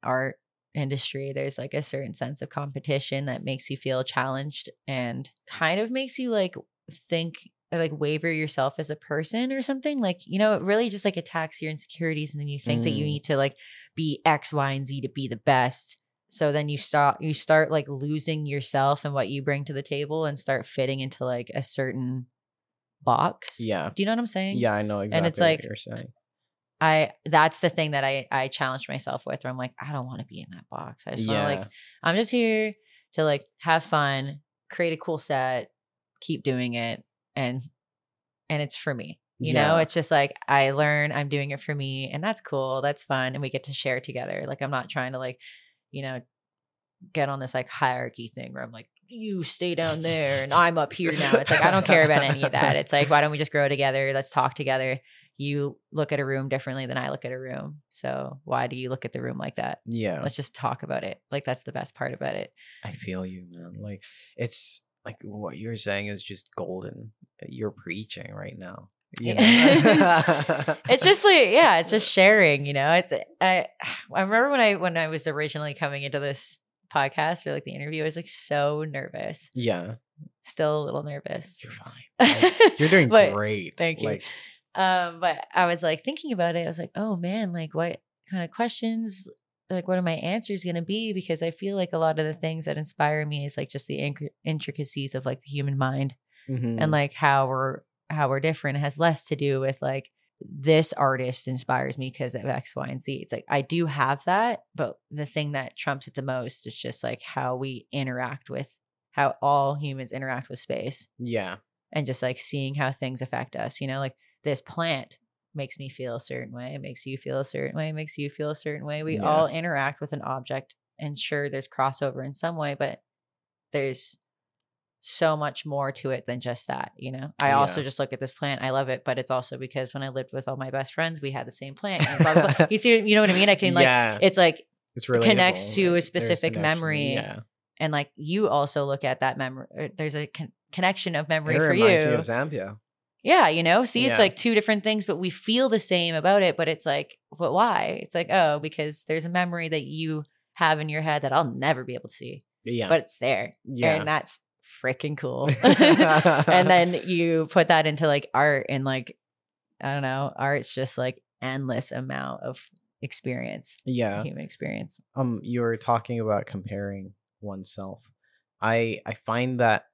B: art industry, there's like a certain sense of competition that makes you feel challenged and kind of makes you like think like waver yourself as a person or something. Like, you know, it really just like attacks your insecurities and then you think that you
A: Mm.
B: need to like be X, Y, and Z to be the best. So then you start you start like losing yourself and what you bring to the table and start fitting into like a certain box.
A: Yeah.
B: Do you know what I'm saying?
A: Yeah, I know exactly and
B: it's like-
A: you're saying.
B: I that's the thing that I I challenged myself with where I'm like, I don't want to be in that box. I just want
A: Yeah.
B: like I'm just here to like have fun, create a cool set, keep doing it, and and it's for me. You know, it's just like I learn, I'm doing it for me, and that's cool, that's fun, and we get to share together. Like I'm not trying to like, you know, get on this like hierarchy thing where I'm like, you stay down there and I'm up here now. It's like I don't care about any of that. It's like, why don't we just grow together? Let's talk together. You look at a room differently than I look at a room. So why do you look at the room like that?
A: Yeah.
B: Let's just talk about it. Like that's the best part about it.
A: I feel you, man. Like it's like what you're saying is just golden. You're preaching right now. You know?
B: It's just like yeah, it's just sharing. You know, it's I I remember when I when I was originally coming into this podcast or like the interview, I was like so nervous.
A: yeah.
B: Still a little nervous.
A: You're fine. You're doing
B: But-
A: great.
B: thank you.
A: Like,
B: Um, but I was like thinking about it. I was like, oh man, like what kind of questions, like what are my answers going to be? Because I feel like a lot of the things that inspire me is like just the inc- intricacies of like the human mind
A: mhm.
B: and like how we're how we're different. It has less to do with like this artist inspires me because of X, Y, and Z. It's like I do have that, but the thing that trumps it the most is just like how we interact with how all humans interact with space
A: yeah.
B: and just like seeing how things affect us. You know, like this plant makes me feel a certain way, it makes you feel a certain way, it makes you feel a certain way. We all interact with an object, and sure, there's crossover in some way, but there's so much more to it than just that. You know, I also just look at this plant, I love it, but it's also because when I lived with all my best friends, we had the same plant. blah, blah, blah. you see, you know what I mean? I can like,
A: yeah.
B: it's like
A: it's
B: really
A: connects
B: to a specific memory
A: Yeah.
B: and like you also look at that memory. Er, there's a con- connection of memory
A: It
B: for
A: reminds
B: you.
A: me of Zambia.
B: Yeah, you know, see, it's
A: Yeah.
B: like two different things, but we feel the same about it. But it's like, but why? It's like, oh, because there's a memory that you have in your head that I'll never be able to see,
A: Yeah.
B: but it's there.
A: yeah.
B: And that's freaking cool. and then you put that into like art and like, I don't know, art's just like endless amount of experience,
A: yeah.
B: human experience.
A: um you were talking about comparing oneself i i find that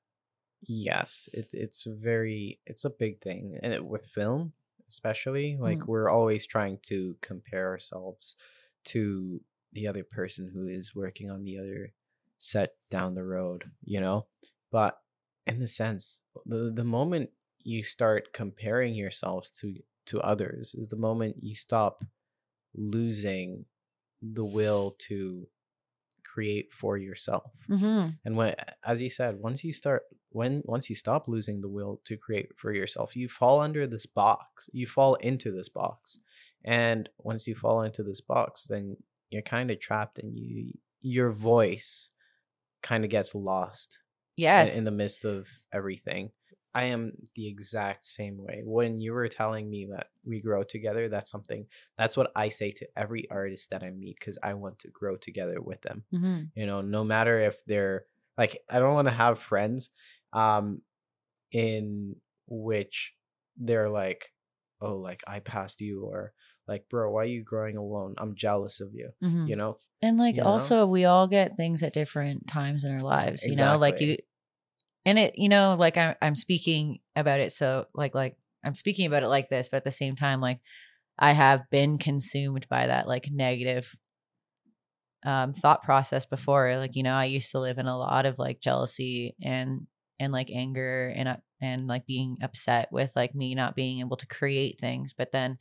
A: yes it, it's very it's a big thing and it, with film especially like
B: Mm.
A: we're always trying to compare ourselves to the other person who is working on the other set down the road you know but in the sense the, the moment you start comparing yourselves to to others is the moment you stop losing the will to create for yourself.
B: Mm-hmm.
A: and when as you said once you start when once you stop losing the will to create for yourself you fall under this box you fall into this box. And once you fall into this box then you're kind of trapped and you your voice kind of gets lost
B: Yes.
A: in the midst of everything i am the exact same way when you were telling me that we grow together that's something that's what i say to every artist that i meet because i want to grow together with them
B: mm-hmm.
A: you know no matter if they're Like I don't want to have friends um in which they're like, "Oh, like I passed you," or like, "Bro, why are you growing alone? I'm jealous of you."
B: Mhm.
A: You know?
B: And like
A: You know?
B: also we all get things at different times in our lives, you know, like you and it, you know, like I'm, I'm speaking about it so like like I'm speaking about it like this, but at the same time like I have been consumed by that like negative um thought process before. Like, you know, I used to live in a lot of like jealousy and and like anger and uh, and like being upset with like me not being able to create things, but then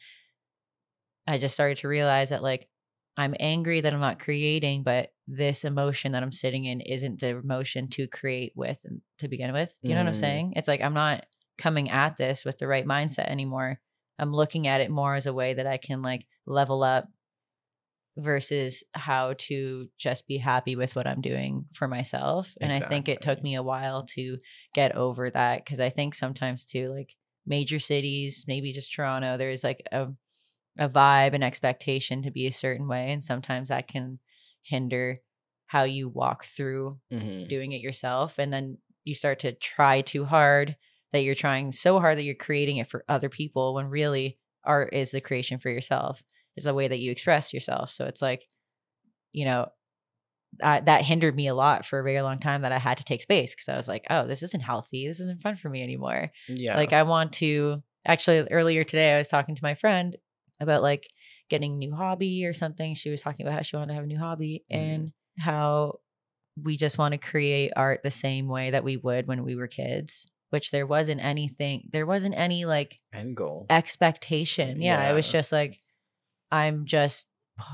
B: I just started to realize that like I'm angry that I'm not creating, but this emotion that I'm sitting in isn't the emotion to create with to begin with. You know what I'm
A: Mm.
B: saying? It's like I'm not coming at this with the right mindset anymore. I'm looking at it more as a way that I can like level up versus how to just be happy with what I'm doing for myself. And I think it took me a while to get over that because I think sometimes too, like major cities, maybe just Toronto, there's like a a vibe and expectation to be a certain way and sometimes that can hinder how you walk through
A: Mhm.
B: doing it yourself and then you start to try too hard that you're trying so hard that you're creating it for other people when really art is the creation for yourself is a way that you express yourself so it's like you know uh, that hindered me a lot for a very long time that i had to take space because i was like oh this isn't healthy this isn't fun for me anymore
A: Yeah.
B: like I want to actually earlier today I was talking to my friend about like getting a new hobby or something. She was talking about how she wanted to have a new hobby
A: Mhm.
B: and how we just want to create art the same way that we would when we were kids, which there wasn't anything there wasn't any like
A: end goal.
B: expectation. Yeah, it was just like I'm just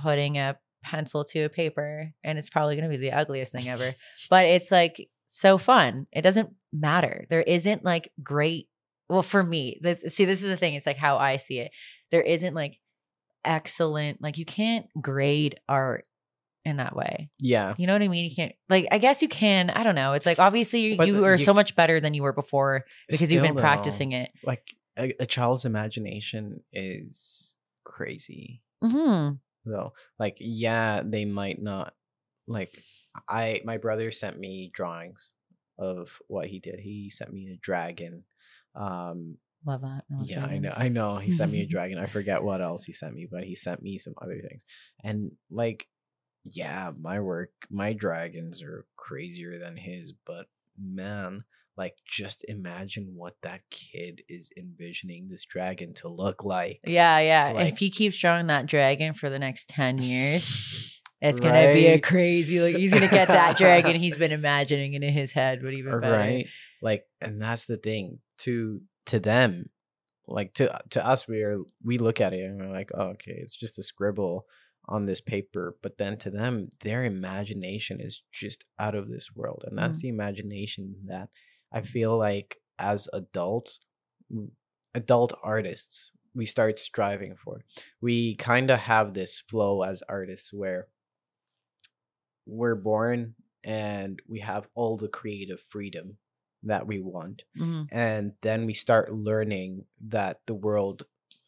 B: putting a pencil to a paper and it's probably going to be the ugliest thing ever. but it's like so fun. It doesn't matter. There isn't like great well for me. The, see this is the thing. It's like how I see it. There isn't like excellent like you can't grade art in that way.
A: Yeah.
B: You know what I mean? You can't like I guess you can. I don't know. It's like obviously you,
A: But
B: you are
A: you-
B: so much better than you were before because you've been
A: though,
B: practicing it.
A: Like a, a child's imagination is crazy.
B: Mm-hmm.
A: though. Like, yeah, they might not like I my brother sent me drawings of what he did. He sent me a dragon. Um
B: Love that. I love
A: yeah, I know. I know. He sent me a dragon. I forget what else he sent me, but he sent me some other things. And like yeah, my work, my dragons are crazier than his, but man, like just imagine what that kid is envisioning this dragon to look like.
B: Yeah, yeah.
A: Like-
B: if he keeps drawing that dragon for the next 10 years, it's going to be a crazy, like, he's going to get that dragon he's been imagining in his head, but even better.
A: right like and that's the thing to to them like to to us we are we look at it and we're like oh, okay it's just a scribble on this paper but then to them their imagination is just out of this world and that's
B: Mhm.
A: the imagination that i feel like as adults adult artists we start striving for we kind of have this flow as artists where we're born and we have all the creative freedom that we want.
B: Mhm.
A: and then we start learning that the world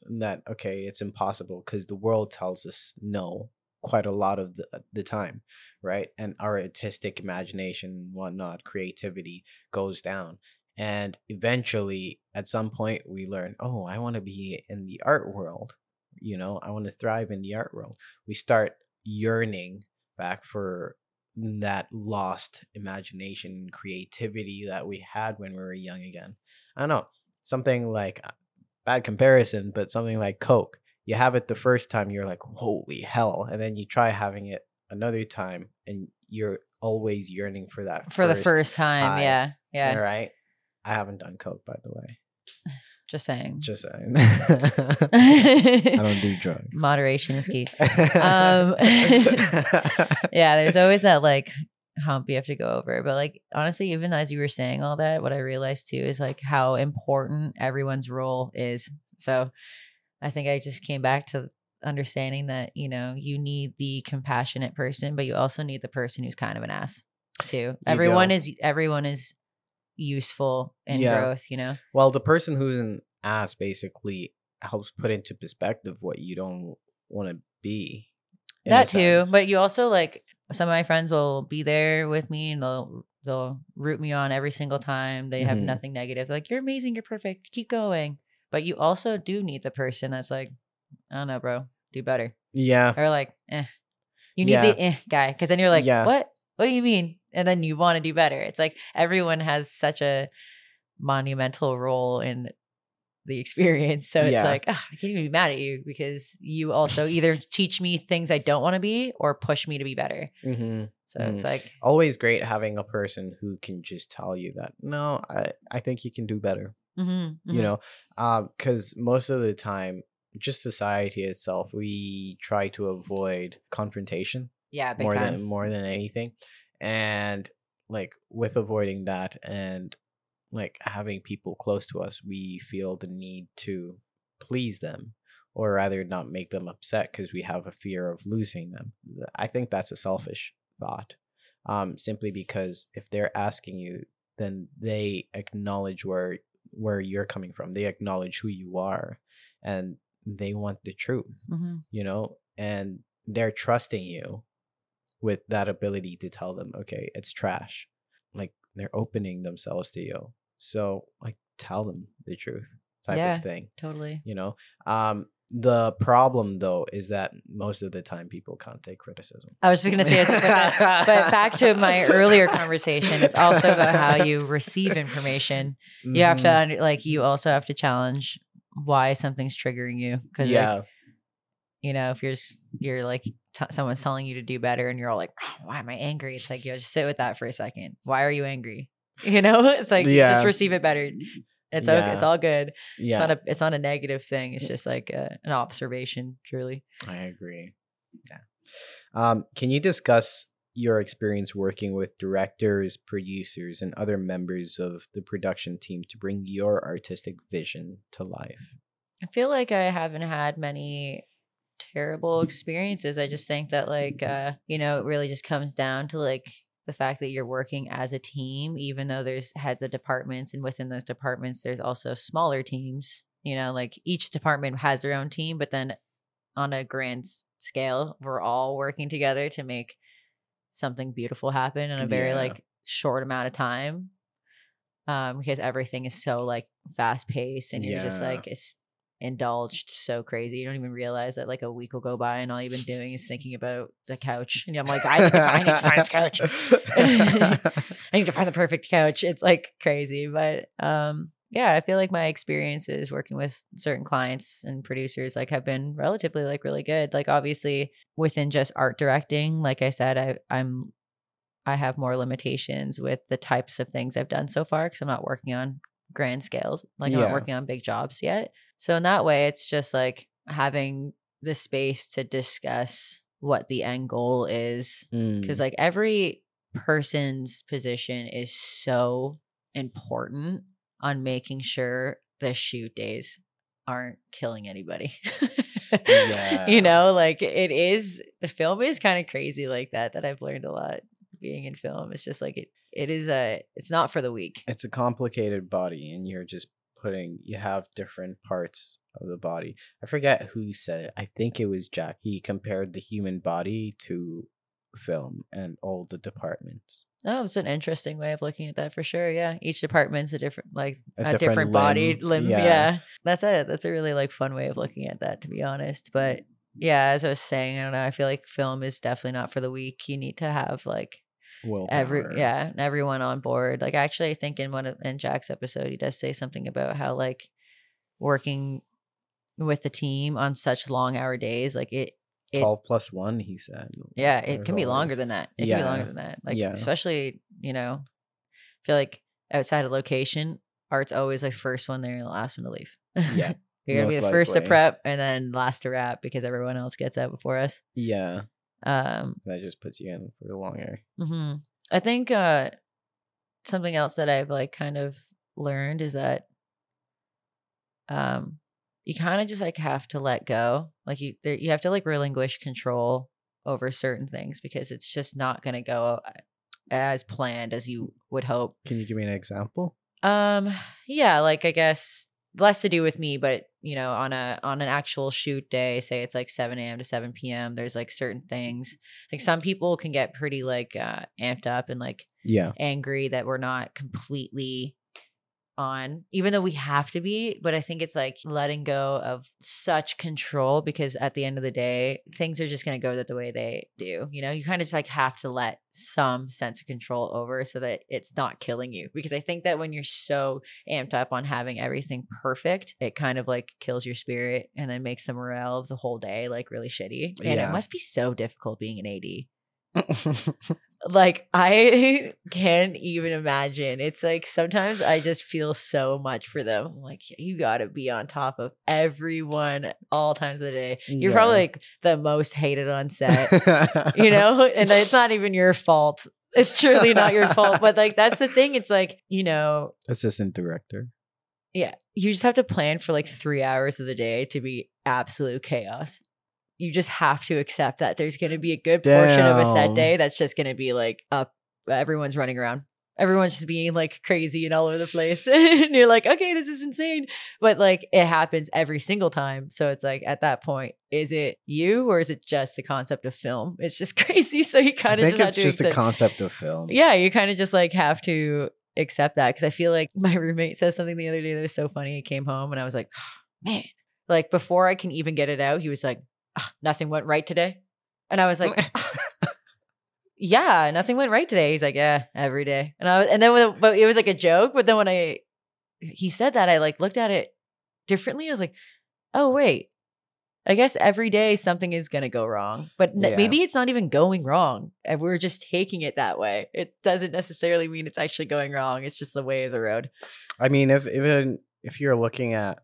A: that okay it's impossible because the world tells us no quite a lot of the, the time right? And our artistic imagination whatnot creativity goes down. And eventually at some point we learn oh i want to be in the art world you know? I want to thrive in the art world. We start yearning back for that lost imagination and creativity that we had when we were young again. I don't know. Something like uh, bad comparison, but something like Coke. You have it the first time, you're like, holy hell. And then you try having it another time and you're always yearning for that.
B: For the first time.
A: high.
B: Yeah. Yeah.
A: All right. I haven't done Coke, by the way.
B: Just saying.
A: Just saying. I don't do drugs.
B: Moderation is key. Um, yeah, there's always that like hump you have to go over. But like honestly, even as you were saying all that, what I realized too is like how important everyone's role is. So I think I just came back to understanding that, you know, you need the compassionate person, but you also need the person who's kind of an ass too. everyone
A: do.
B: is everyone is useful in
A: Yeah.
B: growth, you know?
A: Well, the person who's an ass basically helps put into perspective what you don't want to be.
B: that too
A: sense.
B: but you also like some of my friends will be there with me and they'll they'll root me on every single time. They have
A: Mhm.
B: nothing negative. They're like, you're amazing, you're perfect, keep going. But you also do need the person that's like, I don't know, bro, do better.
A: Yeah.
B: Or like, eh. You need
A: Yeah.
B: the eh guy. Cause then you're like,
A: Yeah.
B: what? What do you mean? And then you want to do better. It's like everyone has such a monumental role in the experience. So it's
A: Yeah.
B: like, ah, I can't even be mad at you because you also either teach me things I don't want to be or push me to be better.
A: hmm
B: So it's like,
A: Always great having a person who can just tell you that, no, I, I think you can do better.
B: mhm,
A: You
B: mhm.
A: know, because most of the time, just society itself, we try to avoid confrontation
B: yeah,
A: more
B: time.
A: than more than anything, and like with avoiding that and like having people close to us, we feel the need to please them, or rather not make them upset because we have a fear of losing them. I think that's a selfish thought, um, simply because if they're asking you, then they acknowledge where where you're coming from. They acknowledge who you are, and they want the truth
B: Mhm.
A: you know, and they're trusting you with that ability to tell them, okay, it's trash. Like they're opening themselves to you. So like tell them the truth type
B: Yeah.
A: of thing,
B: Totally.
A: you know. Um the problem though is that most of the time people can't take criticism.
B: I was just going to say, like but back to my earlier conversation, it's also about how you receive information. You have to,
A: Mhm.
B: under- like, you also have to challenge why something's triggering you. Because,
A: yeah.
B: You know, if you're, you're like, t- someone's telling you to do better and you're all like, "Oh, why am I angry? It's like, you know, just sit with that for a second. Why are you angry? You know, it's like,
A: Yeah.
B: just receive it better. It's okay.
A: Yeah.
B: It's all good. It's
A: yeah.
B: not a, it's not a negative thing. It's just like a, an observation, truly.
A: I agree. Yeah. Um, can you discuss your experience working with directors, producers, and other members of the production team to bring your artistic vision to life?
B: I feel like I haven't had many terrible experiences. I just think that like uh you know, it really just comes down to like the fact that you're working as a team even though there's heads of departments and within those departments there's also smaller teams. You know, like each department has their own team, but then on a grand scale, we're all working together to make something beautiful happen in a very
A: Yeah.
B: like short amount of time. Um, because everything is so like fast paced and you're just like it's indulged so crazy. You don't even realize that like a week will go by and all you've been doing is thinking about the couch. And I'm like, I need to I need to find this couch. I need to find the perfect couch. It's like crazy. But um yeah, I feel like my experiences working with certain clients and producers like have been relatively like really good. Like obviously within just art directing, like I said, I I'm I have more limitations with the types of things I've done so far because I'm not working on grand scales. Like I'm
A: Yeah.
B: not working on big jobs yet. So in that way, it's just like having the space to discuss what the end goal is
A: Mm,
B: because like every person's position is so important on making sure the shoot days aren't killing anybody.
A: Yeah.
B: You know, like it is the film is kind of crazy like that that I've learned a lot being in film. It's just like it it is a it's not for the weak.
A: it's a complicated body, and you're just putting. You have different parts of the body. I forget who said it. I think it was Jack. He compared the human body to film and all the departments.
B: Oh, that's an interesting way of looking at that for sure. Yeah. Each department's a different like
A: A
B: a,
A: different
B: different, body
A: limb.
B: limb.
A: Yeah.
B: Yeah. That's it. That's a really like fun way of looking at that to be honest. But mm-hmm. yeah, as I was saying, I don't know, I feel like film is definitely not for the weak. You need to have like
A: Well,
B: every yeah, and everyone on board. Like actually I think in one of in Jack's episode he does say something about how like working with the team on such long hour days, like it it-
A: twelve plus one. He said.
B: yeah, it
A: There's
B: can be longer than that. It can be longer than that. Like
A: Yeah.
B: especially, you know, I feel like outside of location, art's always like first one there and the last one to leave.
A: Yeah,
B: You're gonna be
A: most
B: the first to prep and then last to wrap because everyone else gets out before us.
A: Yeah,
B: Um
A: that just puts you in for the longer.
B: hmm I think uh something else that I've like kind of learned is that um you kind of just like have to let go. Like you there, you have to like relinquish control over certain things because it's just not going to go uh, as planned as you would hope.
A: Can you give me an example?
B: Um yeah, like I guess less to do with me, but you know on a on an actual shoot day say it's like 7 a.m to 7 p.m there's like certain things like some people can get pretty like uh amped up and like
A: Yeah.
B: angry that we're not completely on even though we have to be but i think it's like letting go of such control because at the end of the day things are just going to go the way they do you know you kind of just like have to let some sense of control over so that it's not killing you because i think that when you're so amped up on having everything perfect it kind of like kills your spirit and then makes the morale of the whole day like really shitty and
A: Yeah.
B: it must be so difficult being an ad like I can't even imagine. It's like sometimes I just feel so much for them. I'm like, you gotta be on top of everyone all times of the day. You're probably like the most hated on set, you know? And it's not even your fault. It's truly not your fault. But like that's the thing. It's like, you know,
A: assistant director.
B: yeah, you just have to plan for like three hours of the day to be absolute chaos. You just have to accept that there's going to be a good portion of a set day that's just going to be like up. Uh, everyone's running around. Everyone's just being like crazy and all over the place. and you're like, okay, this is insane. But like it happens every single time. So it's like at that point, is it you or is it just the concept of film? It's just crazy. So you kind of just have
A: it's just the concept of film.
B: yeah, you kind of just like have to accept that because I feel like my roommate said something the other day that was so funny. He came home and I was like, man, like before I can even get it out, he was like, "Ah, nothing went right today. And I was like, yeah, nothing went right today. He's like, yeah, every day. And I was, and then, when, but it was like a joke. But then when I, he said that, I like looked at it differently. I was like, oh, wait. I guess every day something is going to go wrong, but n-
A: Yeah.
B: maybe it's not even going wrong. And we're just taking it that way. It doesn't necessarily mean it's actually going wrong. It's just the way of the road.
A: I mean, if if it, if you're looking at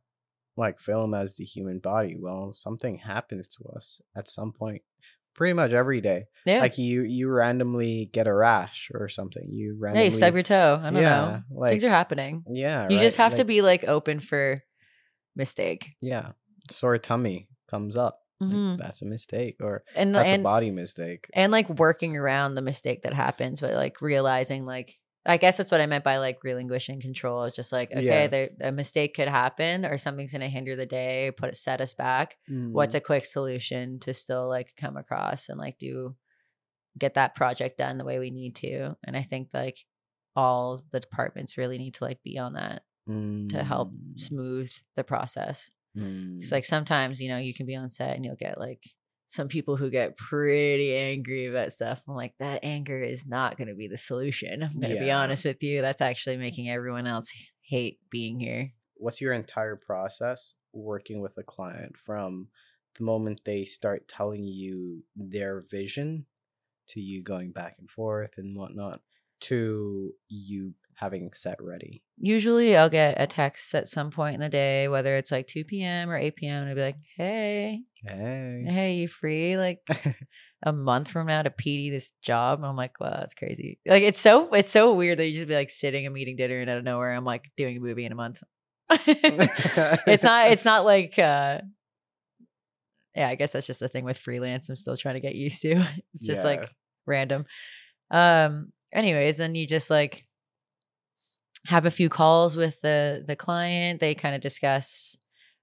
A: like film as the human body, well, something happens to us at some point, pretty much every day.
B: Yeah.
A: Like you you randomly get a rash or something. You
B: yeah,
A: randomly
B: you stub your toe. I don't
A: yeah,
B: know.
A: Like
B: Things are happening.
A: yeah,
B: You just
A: right?
B: have to be like open for mistake.
A: yeah. Sore tummy comes up. Like,
B: Mhm.
A: that's a mistake, or
B: And
A: that's
B: and
A: a body mistake.
B: and like working around the mistake that happens, but like realizing like I guess that's what I meant by like relinquishing control. It's just like, okay,
A: Yeah.
B: there a mistake could happen or something's gonna hinder the day, put it set us back.
A: Mm.
B: What's a quick solution to still like come across and like do get that project done the way we need to? And I think like all the departments really need to like be on that to help
A: Mm,
B: smooth the process.
A: mm.
B: It's like sometimes, you know, you can be on set and you'll get like some people who get pretty angry about stuff. I'm like, that anger is not going to be the solution. I'm going to be honest with you. That's actually making everyone else hate being here.
A: what's your entire process working with a client from the moment they start telling you their vision to you going back and forth and whatnot to you having set ready
B: Usually I'll get a text at some point in the day, whether it's like 2 p.m. or 8 p.m. And I'll be like, hey,
A: hey
B: hey, you free? Like a month from now to PD this job? And I'm like, wow, that's crazy. Like it's so it's so weird that you just be like sitting and eating dinner and out of nowhere I'm like doing a movie in a month. it's not it's not like uh yeah i guess that's just the thing with freelance i'm still trying to get used to it's just
A: Yeah.
B: like random um anyways then you just like have a few calls with the the client. They kind of discuss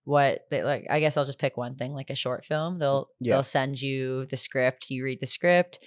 B: what they like i guess i'll just pick one thing like a short film. They'll
A: Yeah.
B: they'll send you the script you read the script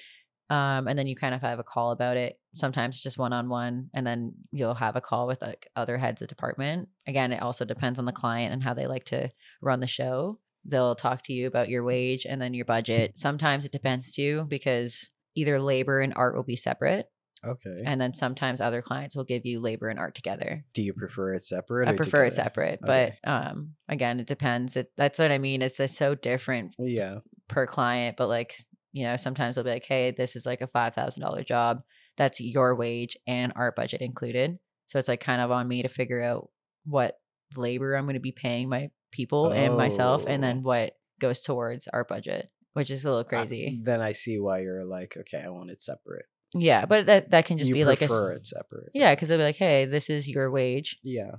B: um, and then you kind of have a call about it sometimes just one-on-one and then you'll have a call with like other heads of department. Again it also depends on the client and how they like to run the show. They'll talk to you about your wage and then your budget. Sometimes it depends too because either labor and art will be separate
A: okay
B: and then sometimes other clients will give you labor and art together
A: do you prefer it separate
B: i prefer it separate
A: Okay.
B: but um again it depends it, that's what i mean it's, it's so different
A: yeah
B: per client, but like you know, sometimes they'll be like, "Hey, this is like a five thousand dollar job. That's your wage and art budget included." So it's like kind of on me to figure out what labor I'm going to be paying my people and myself, and
A: Oh.
B: then what goes towards art budget, which is a little crazy.
A: then i see why you're like okay i want it separate
B: yeah, but that that can just
A: you
B: be like a
A: prefer it separate
B: yeah, because they'll be like, "Hey, this is your wage.
A: yeah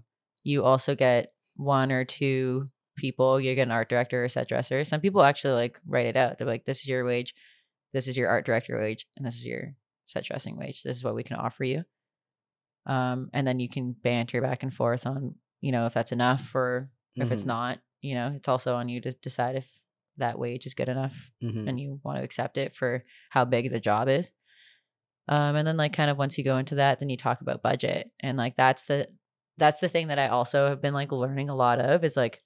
B: You also get one or two people. You get an art director or set dresser. Some people actually like write it out. They're like, "This is your wage. This is your art director wage, and this is your set dressing wage. This is what we can offer you." Um, and then you can banter back and forth on, you know, if that's enough or if it's
A: Mhm.
B: not. you know, it's also on you to decide if that wage is good enough
A: Mhm.
B: and you want to accept it for how big the job is. Um, and then like kind of once you go into that, then you talk about budget. And like that's the that's the thing that I also have been like learning a lot of is like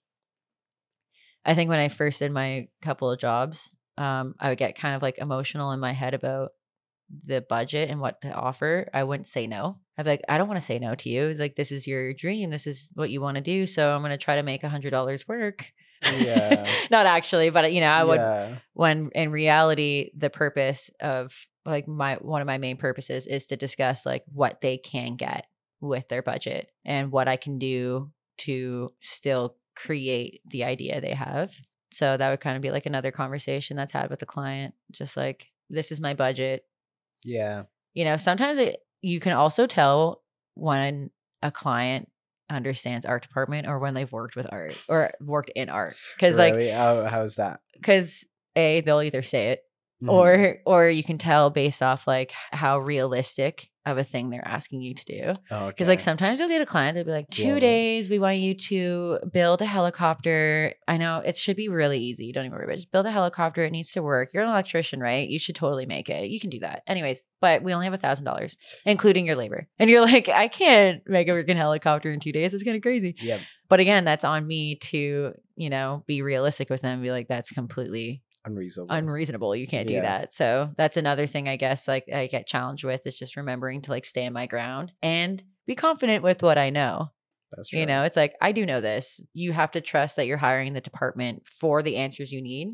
B: I think when I first did my couple of jobs, um, I would get kind of like emotional in my head about the budget and what to offer. I wouldn't say no. I'd be like, I don't want to say no to you. Like this is your dream. This is what you want to do. So I'm gonna try to make a hundred dollars work.
A: Yeah.
B: Not actually, but you know, I would
A: yeah.
B: when in reality the purpose of like my one of my main purposes is to discuss like what they can get with their budget and what I can do to still create the idea they have. So that would kind of be like another conversation that's had with the client just like this is my budget.
A: Yeah.
B: You know, sometimes it, you can also tell when a client understands art department or when they've worked with art or worked in art cuz like
A: How, how's that?
B: cuz a they'll either say it
A: Mhm.
B: or or you can tell based off like how realistic of a thing they're asking you to do.
A: Oh,
B: because like sometimes you'll get a client they'll be like two
A: Yeah.
B: days we want you to build a helicopter. I know it should be really easy don't even worry about it just build a helicopter it needs to work. You're an electrician right? You should totally make it. You can do that. Anyways but we only have a thousand dollars including your labor. And you're like i can't make a freaking helicopter in two days it's kind of crazy.
A: Yep.
B: but again that's on me to you know be realistic with them and be like that's completely
A: Unreasonable.
B: unreasonable. You can't do that. So that's another thing I guess like I get challenged with is just remembering to like stay stand my ground and be confident with what I know.
A: That's true.
B: You know, it's like I do know this. You have to trust that you're hiring the department for the answers you need.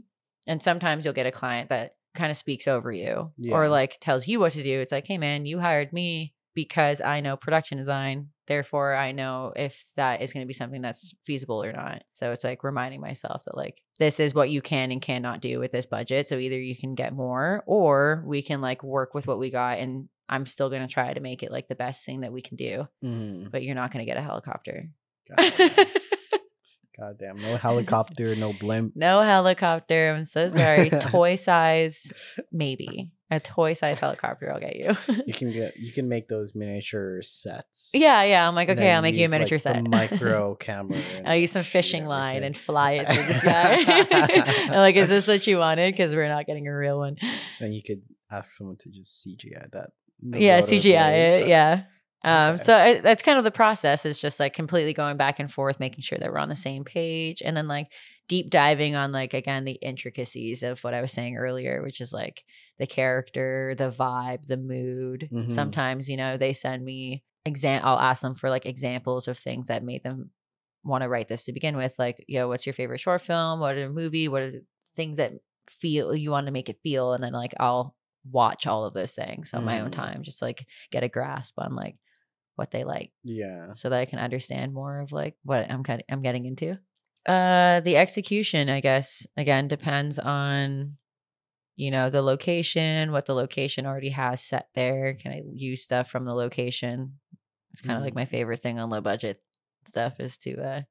B: And sometimes you'll get a client that kind of speaks over you
A: Yeah.
B: or like tells you what to do. It's like, "Hey man, you hired me because I know production design. Therefore, I know if that is going to be something that's feasible or not." So it's like reminding myself that like this is what you can and cannot do with this budget. So either you can get more or we can like work with what we got and I'm still going to try to make it like the best thing that we can do,
A: Mhm.
B: but you're not going to get a helicopter.
A: God, damn. No helicopter, no blimp.
B: no helicopter. I'm so sorry. Toy size, maybe. A toy size helicopter, I'll get you.
A: You can get you can make those miniature sets.
B: yeah, yeah. I'm like,
A: And
B: okay, I'll make you a
A: like,
B: miniature
A: the
B: set.
A: micro camera.
B: I'll use some fishing line and fly it through the sky. Like, is this what you wanted? Because we're not getting a real one.
A: Then you could ask someone to just CGI that.
B: yeah, CGI it.
A: uh,
B: Yeah. Um,
A: Okay.
B: so I, that's kind of the process is just like completely going back and forth, making sure that we're on the same page and then like deep diving on like, again, the intricacies of what I was saying earlier, which is like the character, the vibe, the mood.
A: Mhm.
B: Sometimes, you know, they send me exam, I'll ask them for like examples of things that made them want to write this to begin with. Like, you know, what's your favorite short film? What are the movie? What are the things that feel you want to make it feel? And then like I'll watch all of those things on my own
A: Mm.
B: time, just like get a grasp on like what they like
A: Yeah.
B: so that I can understand more of like what I'm kind I'm getting into. Uh the execution, I guess, again depends on you know, the location, what the location already has set there. Can I use stuff from the location? It's kind of like
A: Mhm.
B: my favorite thing on low budget stuff is to uh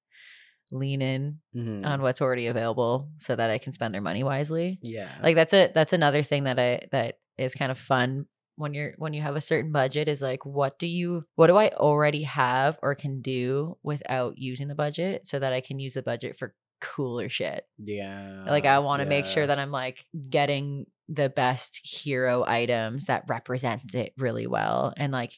B: lean in
A: Mhm.
B: on what's already available so that I can spend their money wisely
A: yeah.
B: like that's a that's another thing that i that is kind of fun when you're when you have a certain budget is like what do you what do i already have or can do without using the budget so that i can use the budget for cooler shit
A: yeah.
B: like i want to make sure that i'm like getting the best hero items that represent it really well and like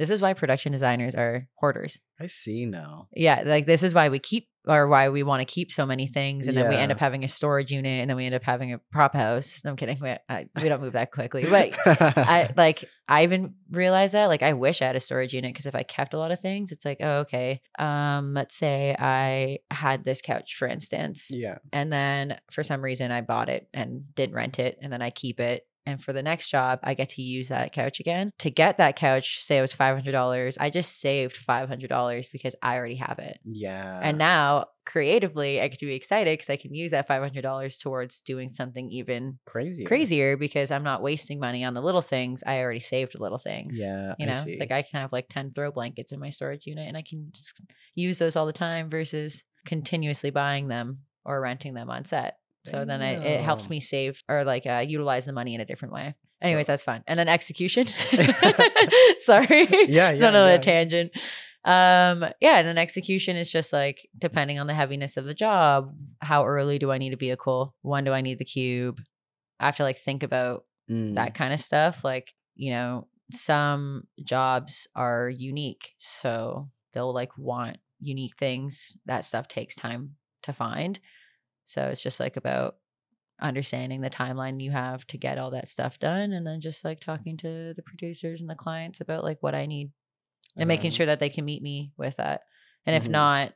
B: this is why production designers are hoarders
A: I see now.
B: yeah, like this is why we keep or why we want to keep so many things, and then we end up having a storage unit, and then we end up having a prop house. No, I'm kidding. We, I, we don't move that quickly, but I like I even realized that. Like I wish I had a storage unit because if I kept a lot of things, it's like, oh, okay. Um, let's say I had this couch, for instance,
A: yeah.
B: and then for some reason I bought it and didn't rent it, and then I keep it. And for the next job, I get to use that couch again. To get that couch, say it was five hundred dollars, I just saved five hundred dollars because I already have it.
A: Yeah.
B: And now, creatively, I get to be excited because I can use that five hundred dollars towards doing something even
A: crazy.
B: crazier because I'm not wasting money on the little things. I already saved little things.
A: Yeah.
B: You know, it's like I can have like 10 throw blankets in my storage unit and I can just use those all the time versus continuously buying them or renting them on set. So then I, it helps me save or like uh, utilize the money in a different way. Anyways,
A: So-
B: that's fine. And then execution. Sorry.
A: Yeah,
B: it's
A: yeah,
B: another
A: yeah.
B: tangent. um yeah and then execution is just like depending on the heaviness of the job how early do i need a vehicle when do i need the cube i have to like think about
A: Mm.
B: that kind of stuff like you know some jobs are unique so they'll like want unique things that stuff takes time to find so it's just like about understanding the timeline you have to get all that stuff done and then just like talking to the producers and the clients about like what i need and making sure that they can meet me with that and if
A: Mhm.
B: not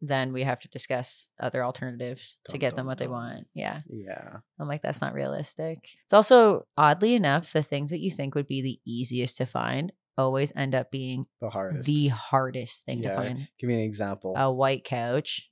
B: then we have to discuss other alternatives to
A: Dun,
B: get them
A: done,
B: what they want yeah
A: Yeah.
B: I'm like, that's not realistic. It's also oddly enough, the things that you think would be the easiest to find always end up being
A: The hardest.
B: the hardest thing
A: Yeah.
B: to find.
A: Give me an example.
B: A white couch.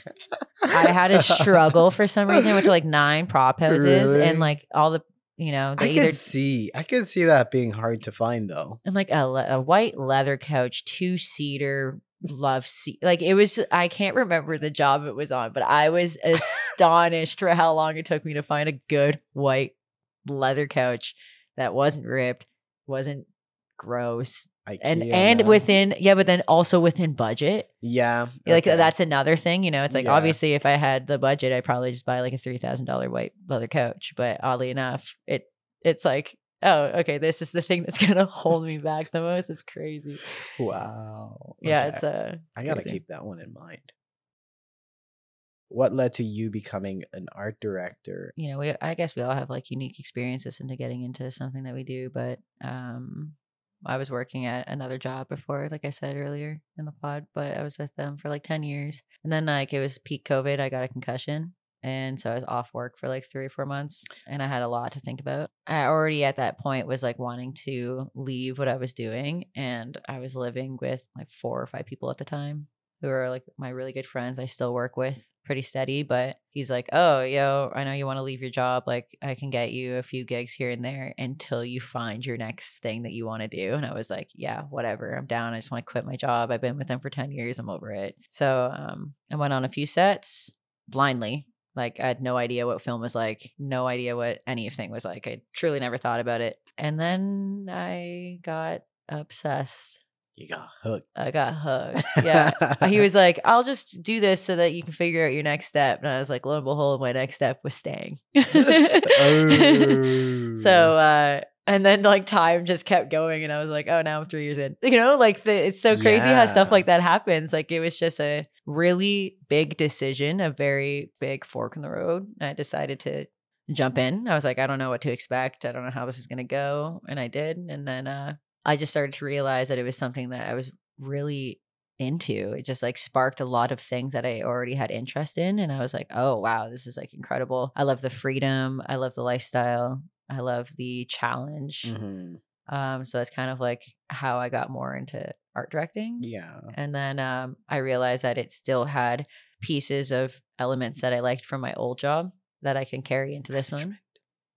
B: I had a struggle for some reason. I went to like nine prop houses
A: Really?
B: and like all the, you know,
A: I
B: they either
A: could see. I could see that being hard to find though.
B: and like a, le- a white leather couch, two seater, love seat. Like it was, I can't remember the job it was on, but I was astonished for how long it took me to find a good white leather couch that wasn't ripped, wasn't gross, and
A: IKEA,
B: and
A: man.
B: within yeah, but then also within budget.
A: yeah,
B: Like
A: okay.
B: that's another thing, you know. It's like
A: Yeah.
B: obviously if I had the budget, I'd probably just buy like a three thousand dollar white leather couch. But oddly enough, it it's like oh okay, this is the thing that's gonna hold me back the most. It's crazy.
A: wow.
B: Yeah,
A: Okay.
B: it's uh,
A: I gotta
B: crazy.
A: keep that one in mind. What led to you becoming an art director?
B: you know, we I guess we all have like unique experiences into getting into something that we do, but um I was working at another job before, like I said earlier in the pod, but I was with them for like 10 years. And then like it was peak COVID, I got a concussion. And so I was off work for like three or four months and I had a lot to think about. I already at that point was like wanting to leave what I was doing. And I was living with like four or five people at the time who are like my really good friends I still work with pretty steady. But he's like, Oh, yo, I know you want to leave your job. Like, I can get you a few gigs here and there until you find your next thing that you want to do. And I was like, Yeah, whatever. I'm down. I just want to quit my job. I've been with them for 10 years. I'm over it. So um, I went on a few sets blindly. Like, I had no idea what film was like, no idea what anything was like. I truly never thought about it. And then I got obsessed.
A: You got hooked.
B: I got hooked. Yeah. he was like, I'll just do this so that you can figure out your next step. And I was like, lo and behold, my next step was staying.
A: Oh.
B: so, uh, and then like time just kept going, and I was like, oh, now I'm three years in. You know, like the, it's so crazy how stuff like that happens. Like it was just a really big decision, a very big fork in the road. And I decided to jump in. I was like, I don't know what to expect. I don't know how this is going to go. And I did. And then uh, I just started to realize that it was something that I was really into. It just like sparked a lot of things that I already had interest in. And I was like, oh, wow, this is like incredible. I love the freedom. I love the lifestyle. I love the challenge.
A: Mhm.
B: Um, so that's kind of like how I got more into art directing.
A: Yeah.
B: And then um, I realized that it still had pieces of elements that I liked from my old job that I can carry into this one.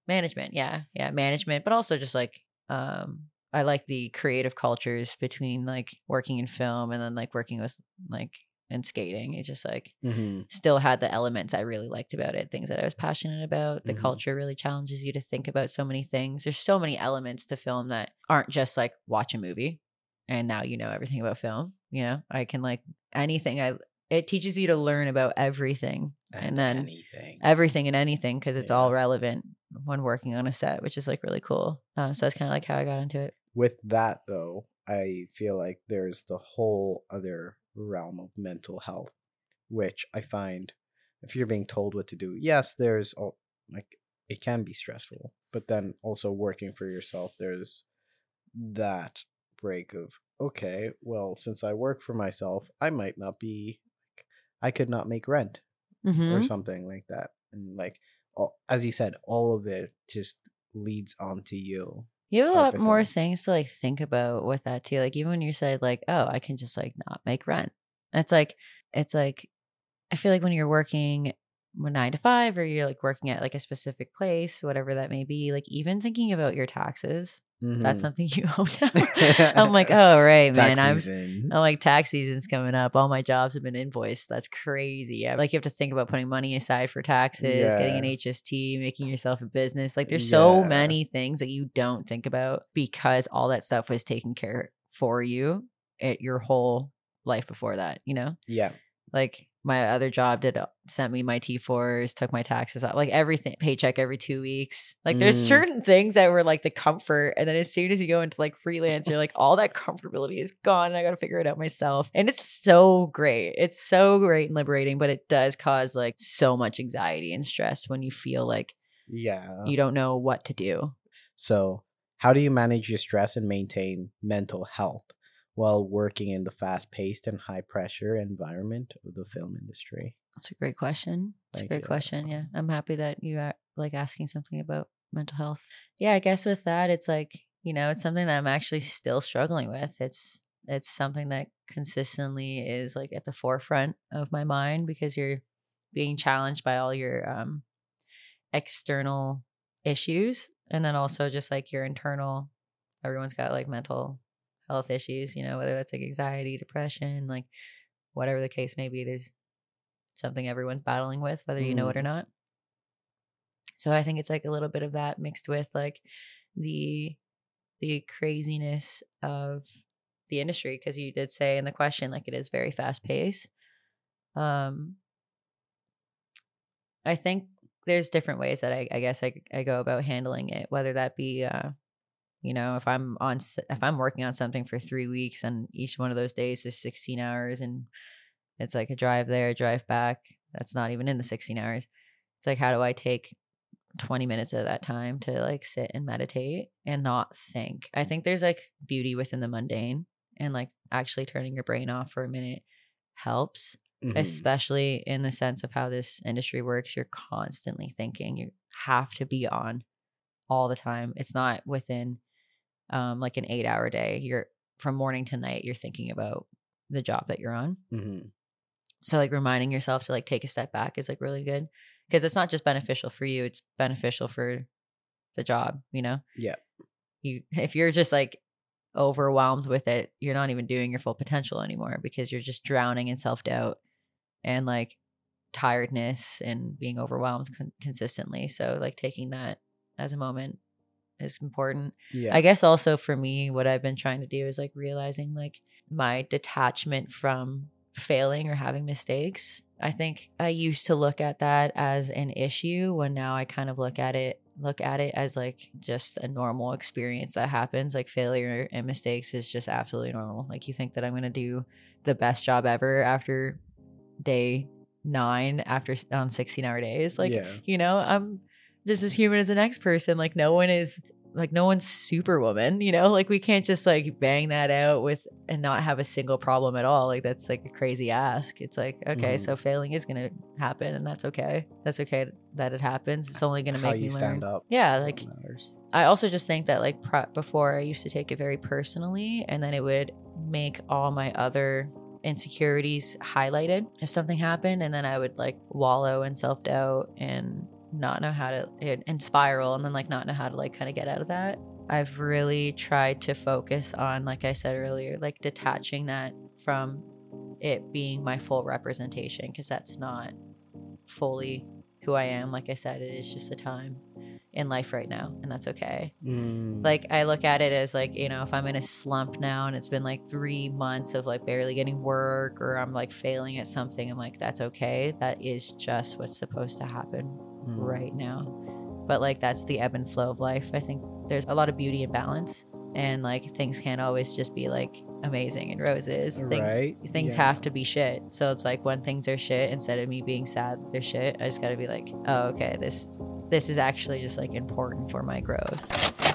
B: Management, yeah, yeah, management, but also just like um, I like the creative cultures between like working in film and then like working with like and skating. It just like
A: hmm
B: still had the elements I really liked about it, things that I was passionate about. The
A: Mhm.
B: culture really challenges you to think about so many things. There's so many elements to film that aren't just like watch a movie and now you know everything about film. You know, I can like anything I it teaches you to learn about everything and then
A: anything.
B: everything and anything because it's all relevant when working on a set, which is like really cool. Uh, so that's kind of like how I got into it.
A: With that though, I feel like there's the whole other realm of mental health, which I find if you're being told what to do, yes, there's all like it can be stressful, but then also working for yourself, there's that break of okay, well, since I work for myself, I might not be I could not make rent or
B: Mhm.
A: something like that. And like all, as you said, all of it just leads on to you.
B: You have a lot more
A: thing.
B: things to like think about with that too. Like even when you said like, oh, I can just like not make rent. It's like it's like I feel like when you're working nine to five or you're like working at like a specific place, whatever that may be, like even thinking about your taxes, that's
A: Mhm.
B: something you own now. I'm like, oh right, man.
A: Tax
B: I'm
A: season.
B: I'm like tax season's coming up. All my jobs have been invoiced. That's crazy. Yeah. Like you have to think about putting money aside for taxes, getting an HST, making yourself a business. Like there's so many things that you don't think about because all that stuff was taken care for you at your whole life before that, you know?
A: Yeah.
B: Like my other job did uh, sent me my T4s, took my taxes out, like everything, paycheck every two weeks. Like there's
A: Mm.
B: certain things that were like the comfort. And then as soon as you go into like freelance, you're like, all that comfortability is gone. And I got to figure it out myself. And it's so great. It's so great and liberating, but it does cause like so much anxiety and stress when you feel like
A: Yeah.
B: you don't know what to do.
A: So, how do you manage your stress and maintain mental health while working in the fast paced and high pressure environment of the film industry?
B: That's a great question. It's a great
A: you.
B: question. Yeah. I'm happy that you are like asking something about mental health. Yeah, I guess with that it's like, you know, it's something that I'm actually still struggling with. It's it's something that consistently is like at the forefront of my mind because you're being challenged by all your um external issues and then also just like your internal everyone's got like mental health issues, you know, whether that's like anxiety, depression, like whatever the case may be, there's something everyone's battling with, whether you know it or not. So I think it's like a little bit of that mixed with like the the craziness of the industry because you did say in the question like it is very fast paced. Um I think there's different ways that I, I guess I, I go about handling it, whether that be uh you know if i'm on if i'm working on something for three weeks and each one of those days is 16 hours and it's like a drive there drive back that's not even in the 16 hours it's like how do i take 20 minutes of that time to like sit and meditate and not think i think there's like beauty within the mundane and like actually turning your brain off for a minute helps
A: Mhm.
B: especially in the sense of how this industry works you're constantly thinking you have to be on all the time it's not within um like an 8 hour day you're from morning to night you're thinking about the job that you're on
A: Mhm.
B: so like reminding yourself to like take a step back is like really good because it's not just beneficial for you it's beneficial for the job you know
A: Yeah.
B: you if you're just like overwhelmed with it you're not even doing your full potential anymore because you're just drowning in self-doubt and like tiredness and being overwhelmed con- consistently so like taking that as a moment is important
A: Yeah.
B: I guess also for me, what I've been trying to do is like realizing like my detachment from failing or having mistakes. I think I used to look at that as an issue when now I kind of look at it look at it as like just a normal experience that happens. Like failure and mistakes is just absolutely normal. Like you think that I'm going to do the best job ever after day 9 after on 16 hour days. Like
A: yeah.
B: you know i'm just as human as the next person like no one is like no one's superwoman you know like we can't just like bang that out with and not have a single problem at all like that's like a crazy ask it's like okay
A: Mhm.
B: so failing is gonna happen and that's okay that's okay that it happens it's only gonna
A: How
B: make
A: you
B: me
A: stand
B: learn
A: up.
B: yeah like. I also just think that like pro- before I used to take it very personally and then it would make all my other insecurities highlighted if something happened and then I would like wallow in self-doubt and not know how to and and spiral and then like not know how to like kind of get out of that. I've really tried to focus on like I said earlier like detaching that from it being my full representation because that's not fully who I am. Like I said, it is just a time in life right now, and that's okay.
A: Mm.
B: Like I look at it as like, you know, if I'm in a slump now and it's been like 3 months of like barely getting work or I'm like failing at something, I'm like that's okay. That is just what's supposed to happen
A: Mm.
B: right now. But like that's the ebb and flow of life. I think there's a lot of beauty and balance and like things can't always just be like amazing and roses. Things
A: Right,
B: things
A: yeah.
B: have to be shit. So it's like when things are shit instead of me being sad they're shit, I just got to be like, "Oh, okay, this this is actually just like important for my growth."